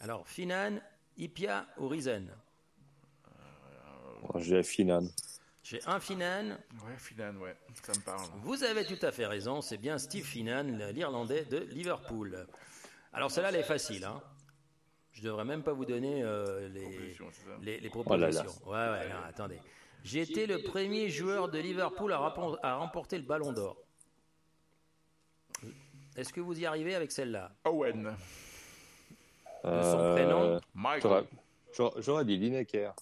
Alors, Finan, Ipia ou Je dirais Finan. J'ai un Finan. Ouais, Finan, ouais, ça me parle. Vous avez tout à fait raison, c'est bien Steve Finan, l'Irlandais de Liverpool. Alors celle-là, elle est facile. Hein. Je devrais même pas vous donner euh, les, Proposition, c'est ça les, les Oh là là. propositions. Ouais, ouais, non, attendez. J'ai été le premier joueur de Liverpool à, remporter le Ballon d'Or. Est-ce que vous y arrivez avec celle-là? Owen. De son prénom? Euh, Michael. j'aurais dit Lineker.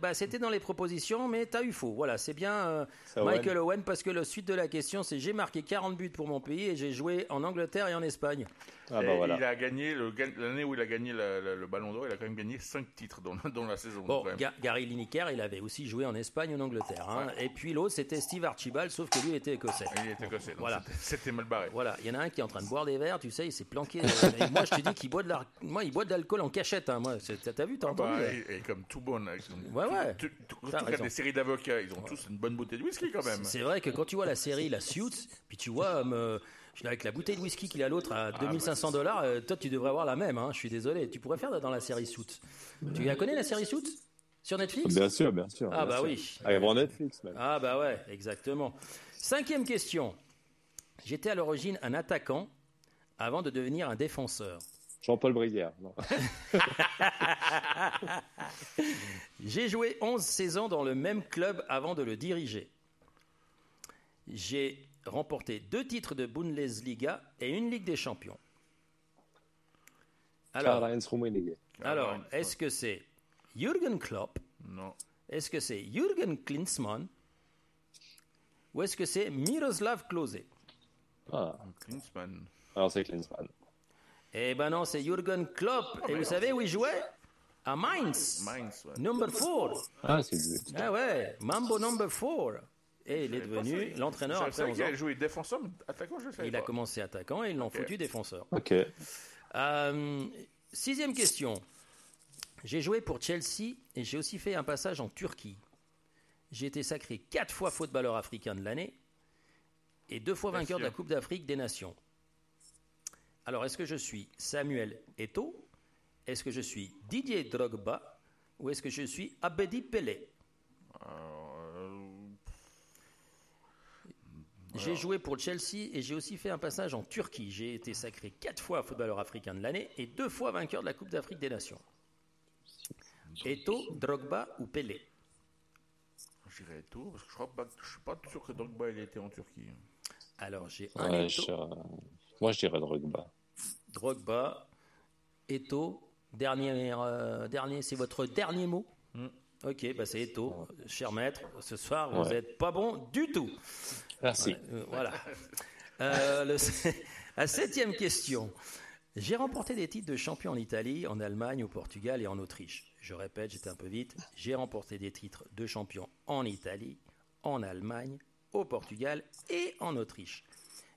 Bah, C'était dans les propositions, mais t'as eu faux. Voilà, c'est bien euh, Owen. Michael Owen, parce que la suite de la question, c'est j'ai marqué 40 buts pour mon pays et j'ai joué en Angleterre et en Espagne. Ah Et bah voilà. Il a gagné l'année où il a gagné la- la- le Ballon d'Or, il a quand même gagné 5 titres dans, dans la saison. Bon. Ga- Gary Lineker, il avait aussi joué en Espagne et en Angleterre. hein. Et puis l'autre, c'était Steve Archibald, sauf que lui était écossais. Il était écossais, donc Voilà. c'était- mal barré. Voilà, il y en a un qui est en train de boire des verres, tu sais, il s'est planqué. euh, et moi, je te dis qu'il boit de l'alcool en cachette. Hein. Moi, t'as vu, t'as Ah bah, entendu hein et, et comme tout bon, Ouais, ouais. tout- tout- T'as tout- raison. des séries d'avocats, ils ont tous une bonne bouteille de whisky quand même. C'est vrai que quand tu vois la série, la Suits, puis tu vois, euh, avec la bouteille de whisky qu'il a l'autre à 2500 dollars, euh, toi, tu devrais avoir la même. Hein. Je suis désolé. Tu pourrais faire dans la série Suits. Tu la connais, la série Suits? Sur Netflix? Bien sûr, bien sûr. Ah bien bah sûr. oui. Mon Netflix même. Ah bah ouais, exactement. Cinquième question. J'étais à l'origine un attaquant avant de devenir un défenseur. Jean-Paul Brière. J'ai joué 11 saisons dans le même club avant de le diriger. J'ai remporté deux titres de Bundesliga et une Ligue des Champions. Alors est-ce que c'est Jürgen Klopp? Non. Est-ce que c'est Jürgen Klinsmann? Ou est-ce que c'est Miroslav Klose? Ah, Klinsmann. alors c'est Klinsmann. Eh ben non, c'est Jürgen Klopp. Et vous savez où il jouait? À Mainz. Mainz, ouais. Number 4. Ah, c'est lui. Ah ouais, Mambo number 4. Et il est devenu l'entraîneur après savais 11 qu'il ans. allait jouer défenseur, mais attaquant, je le savais Il a commencé attaquant et ils l'ont foutu défenseur. Ok. Euh, sixième question. J'ai joué pour Chelsea et j'ai aussi fait un passage en Turquie. J'ai été sacré quatre fois footballeur africain de l'année et deux fois vainqueur de la. Coupe d'Afrique des Nations. Alors, est-ce que je suis Samuel Eto'o? Est-ce que je suis Didier Drogba? Ou est-ce que je suis Abedi Pelé? Euh, J'ai joué pour Chelsea et j'ai aussi fait un passage en Turquie. J'ai été sacré quatre fois footballeur africain de l'année et deux fois vainqueur de la Coupe d'Afrique des Nations. Eto, Drogba ou Pelé? Je dirais Eto, parce que je crois pas, je suis pas sûr que Drogba il était en Turquie. Alors, j'ai un Ouais, Eto'o, je- euh, moi, je dirais Drogba. Drogba, Eto. Dernier, euh, dernier c'est votre dernier mot Mm. Ok, bah c'est Eto. Cher maître, ce soir, vous n'êtes pas bon du tout. Merci. Euh, voilà. Euh, le- la septième question. J'ai remporté des titres de champion en Italie, en Allemagne, au Portugal et en Autriche. Je répète, j'étais un peu vite. J'ai remporté des titres de champion en Italie, en Allemagne, au Portugal et en Autriche.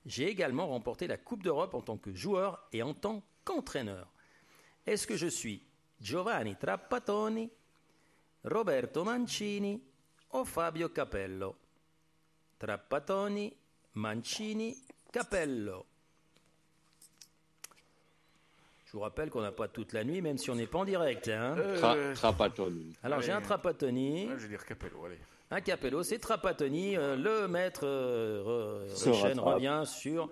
J'ai également remporté la Coupe d'Europe en tant que joueur et en tant qu'entraîneur. Est-ce que je suis Giovanni Trapattoni, Roberto Mancini o Fabio Capello? Trapattoni, Mancini, Capello. Je vous rappelle qu'on n'a pas toute la nuit, même si on n'est pas en direct. hein. Tra- Trapattoni. Alors j'ai un Trapattoni, Ouais, je vais dire Capello, allez. Un Capello, c'est Trapattoni. euh, le maître euh, re- revient sur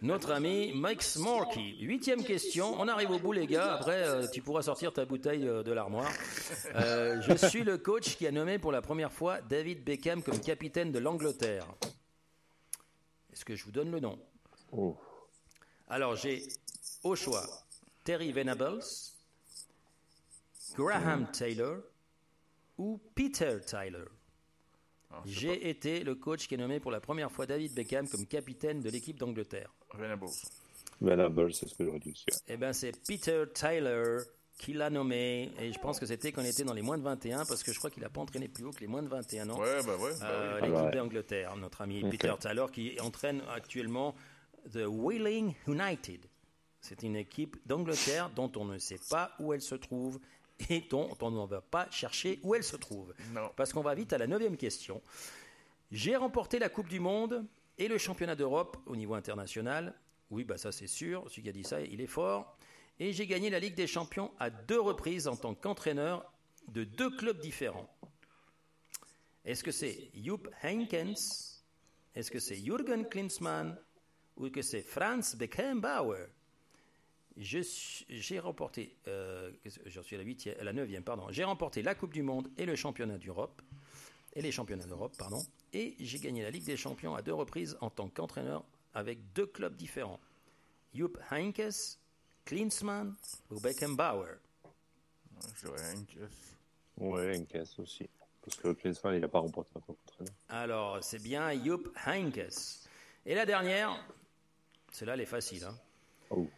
notre ami Max Morky. Huitième question, on arrive au bout les gars, après euh, tu pourras sortir ta bouteille de l'armoire. Je suis le coach qui a nommé pour la première fois David Beckham comme capitaine de l'Angleterre. Est-ce que je vous donne le nom? Oh. Alors j'ai au choix Terry Venables, Graham Taylor ou Peter Tyler? C'est J'ai été le coach qui a nommé pour la première fois David Beckham comme capitaine de l'équipe d'Angleterre. Venables. Venable, c'est ce que j'aurais dû dire. Eh bien, c'est Peter Tyler qui l'a nommé. Et je pense que c'était quand il était dans les moins de 21, parce que je crois qu'il n'a pas entraîné plus haut que les moins de 21 ans. Ouais, bah ouais. bah Euh, oui. l'équipe Ah bah ouais. d'Angleterre, notre ami. Peter Taylor, qui entraîne actuellement The Wheeling United. C'est une équipe d'Angleterre dont on ne sait pas où elle se trouve et dont on ne va pas chercher où elle se trouve. Non. Parce qu'on va vite à la neuvième question. J'ai remporté la Coupe du Monde et le championnat d'Europe au niveau international. Oui, bah ça c'est sûr. Celui qui a dit ça, il est fort. Et j'ai gagné la Ligue des Champions à deux reprises en tant qu'entraîneur de deux clubs différents. Est-ce que c'est Jupp Heynckes? Est-ce que c'est Jürgen Klinsmann? Ou que c'est Franz Beckenbauer? J'ai remporté, euh, suis à la, huitième, à la neuvième, pardon. J'ai remporté la Coupe du Monde et le championnat d'Europe, et les championnats d'Europe, pardon. Et j'ai gagné la Ligue des Champions à deux reprises en tant qu'entraîneur avec deux clubs différents. Jupp Heynckes, Klinsmann ou Beckenbauer Je dirais Heynckes. Ouais, caisse aussi. Parce que Klinsmann, il n'a pas remporté en tant qu'entraîneur. Alors, c'est bien Jupp Heynckes. Et la dernière, celle-là, elle est facile. Hein. Oh.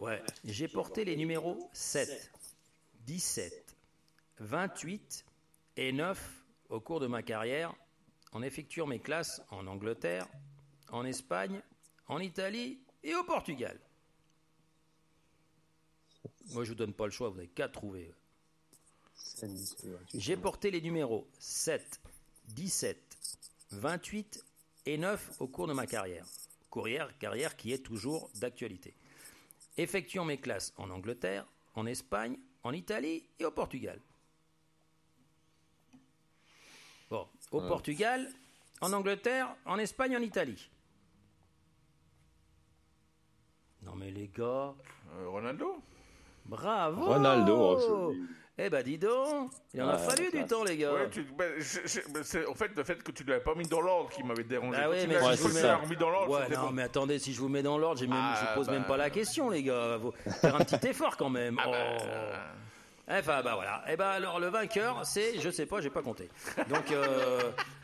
Ouais, j'ai porté les numéros 7, 17, 28 et 9 au cours de ma carrière en effectuant mes classes en Angleterre, en Espagne, en Italie et au Portugal. Moi, je vous donne pas le choix, vous n'avez qu'à trouver. J'ai porté les numéros 7, 17, 28 et 9 au cours de ma carrière. Carrière, carrière qui est toujours d'actualité. Effectuant mes classes en Angleterre, en Espagne, en Italie et au Portugal. Bon, au Ouais. Portugal, en Angleterre, en Espagne, en Italie. Non mais les gars, Euh, Ronaldo? Bravo Ronaldo, oh. Eh ben dis donc, il en a Ouais, fallu du temps les gars. Ouais, tu, bah, je- je- bah, c'est en fait le fait que tu ne l'avais pas mis dans l'ordre qui m'avait dérangé. Ah Quand ouais, tu mais l'as si Ouais, je vous tu mets- l'as remis dans l'ordre, Ouais, c'était non, bon. mais attendez, si je vous mets dans l'ordre, j'ai même- Ah, je pose bah. même pas la question, les gars. Faut faire un petit effort quand même. Ah Oh. bah, Enfin, bah voilà. Et ben alors, le vainqueur, c'est, je sais pas, j'ai pas compté. Donc, euh,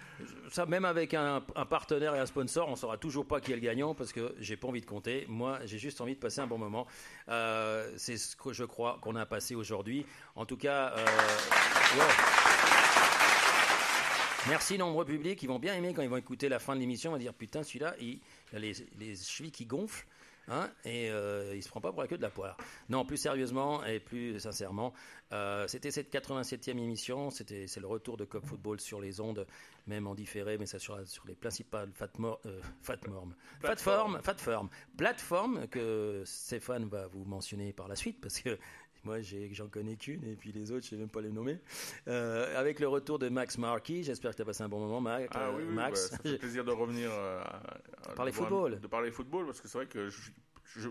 même avec un, partenaire et un sponsor, on saura toujours pas qui est le gagnant parce que j'ai pas envie de compter. Moi, j'ai juste envie de passer un bon moment. Euh, c'est ce que je crois qu'on a passé aujourd'hui. En tout cas, euh. Merci nombreux publics, ils vont bien aimer quand ils vont écouter la fin de l'émission, ils vont dire putain celui-là, il, a les chevilles qui gonflent, hein, et euh, il se prend pas pour la queue de la poire. Non, plus sérieusement et plus sincèrement, euh, c'était cette 87e émission, c'était c'est le retour de Cop Football sur les ondes, même en différé, mais ça sera sur les principales fatmor, euh, fatmorm, plateformes que Stéphane va vous mentionner par la suite parce que moi, j'en connais qu'une, et puis les autres, je sais même pas les nommer. Euh, avec le retour de Max Marquis, j'espère que tu as passé un bon moment, Max. Ah oui, oui, Max. bah, ça fait plaisir de revenir euh, à- Parler de voir- football. De parler football, parce que c'est vrai que je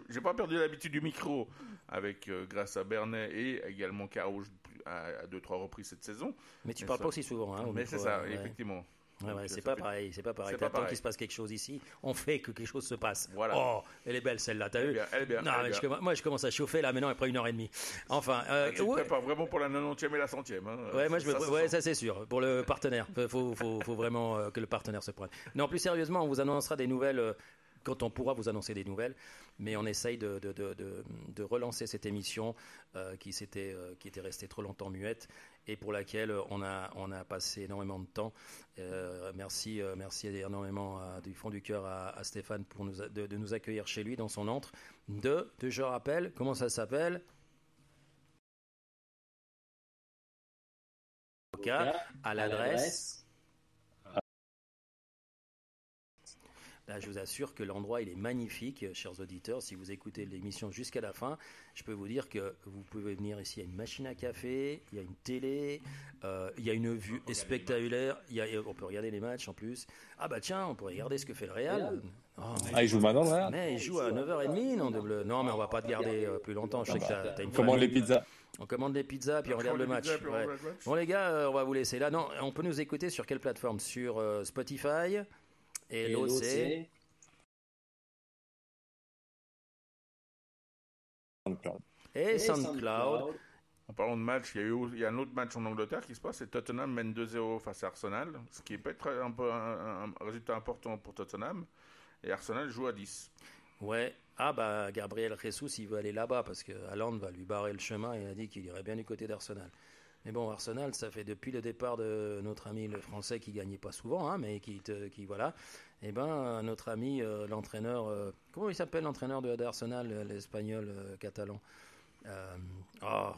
j'ai pas perdu l'habitude du micro avec euh, grâce à Bernet et également Caro. Je- à, à deux trois reprises cette saison. Mais tu Mais parles ça- pas aussi souvent. Hein, au Mais c'est ça, ouais. effectivement. Ouais, Donc, ouais, euh, c'est pas fait- pareil, c'est pas pareil. c'est pas T'attends pareil. qu'il se passe quelque chose ici, on fait que quelque chose se passe. Voilà. Oh, elle est belle celle-là, t'as vu elle est bien, Non, elle est mais je bien. commence- moi je commence à chauffer là maintenant après une heure et demie. Enfin, euh, Ah, tu te ouais, prépares vraiment pour la 90e et la 100e. Hein. Ouais, moi je Ça, ça ouais, sent. ça c'est sûr. Pour le partenaire, faut, faut, faut, faut vraiment euh, que le partenaire se prenne. Non, plus sérieusement, on vous annoncera des nouvelles euh, quand on pourra vous annoncer des nouvelles. Mais on essaye de, relancer cette émission euh, qui s'était, euh, qui était restée trop longtemps muette et pour laquelle on a, on a passé énormément de temps. Euh, merci, merci énormément du fond du cœur à, Stéphane pour nous, de nous accueillir chez lui dans son antre. De, de je rappelle, comment ça s'appelle? À l'adresse. Là, je vous assure que l'endroit, il est magnifique, euh, chers auditeurs. Si vous écoutez l'émission jusqu'à la fin, je peux vous dire que vous pouvez venir ici. Il y a une machine à café, il y a une télé, euh, il y a une vue spectaculaire. Il y a- on peut regarder les matchs en plus. Ah bah tiens, on peut regarder ce que fait le Real. Oh, mais- Ah, il joue maintenant, Real Mais il joue à 9h30, non, de- non, mais on va pas te garder euh, plus longtemps. Je sais que t'as- t'as une Commande les pizzas. On commande des pizzas, puis on On regarde le match. pizzas, Ouais. Bon les gars, euh, on va vous laisser là. Non, on peut nous écouter sur quelle plateforme? Sur euh, Spotify? Et, l'OC. SoundCloud. et SoundCloud. En parlant de match, il y, a eu, il y a un autre match en Angleterre qui se passe, c'est Tottenham mène 2-0 face à Arsenal, ce qui peut être un, peu un, un résultat important pour Tottenham. Et Arsenal joue à 10. Ouais. Ah bah Gabriel Jesus, il veut aller là-bas parce que Haaland va lui barrer le chemin et il a dit qu'il irait bien du côté d'Arsenal. Mais bon, Arsenal, ça fait depuis le départ de notre ami le français qui gagnait pas souvent, hein, mais qui, te- qui voilà. Et ben notre ami euh, l'entraîneur, euh, comment il s'appelle l'entraîneur de d'Arsenal, euh, l'espagnol euh, catalan? Euh, oh,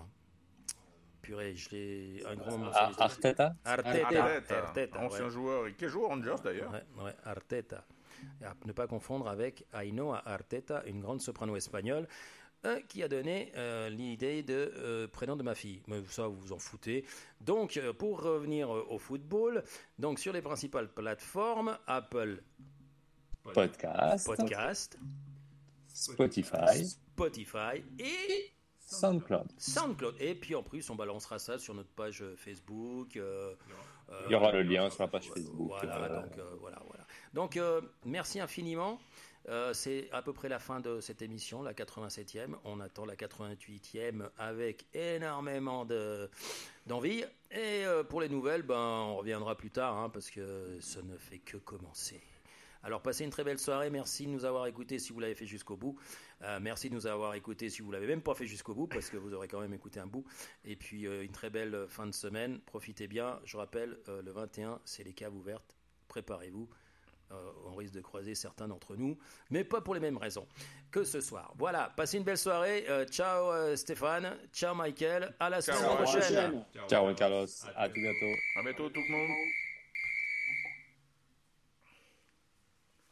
purée, je l'ai un grand. Ah, Arteta Arteta, Arteta, Arteta, ancien ouais. joueur et qui joue aux Rangers d'ailleurs. Ouais, ouais, Arteta. Et à ne pas confondre avec Ainhoa Arteta, une grande soprano espagnole, euh, qui a donné euh, l'idée de euh, prénom de ma fille. Mais ça, vous vous en foutez. Donc, euh, pour revenir au football, donc sur les principales plateformes, Apple Podcast, Podcast, Spotify, Spotify et SoundCloud. SoundCloud. Et puis en plus, on balancera ça sur notre page Facebook. euh, Il y aura le lien sur la page Facebook. Voilà, euh, donc voilà, voilà. Donc merci infiniment. Euh, c'est à peu près la fin de cette émission, la 87e. On attend la 88e avec énormément de d'envie. Et euh, pour les nouvelles, ben on reviendra plus tard, hein, parce que ça ne fait que commencer. Alors passez une très belle soirée. Merci de nous avoir écoutés si vous l'avez fait jusqu'au bout. Euh, merci de nous avoir écoutés si vous l'avez même pas fait jusqu'au bout, parce que vous aurez quand même écouté un bout. Et puis une très belle fin de semaine. Profitez bien. Je rappelle, le 21, c'est les caves ouvertes. Préparez-vous. Euh, on risque de croiser certains d'entre nous, mais pas pour les mêmes raisons que ce soir. Voilà, passez une belle soirée. Euh, ciao euh, Stéphane, ciao Michael, à la Ciao, semaine à prochaine. Ciao Carlos, à tout bientôt. À bientôt tout le monde.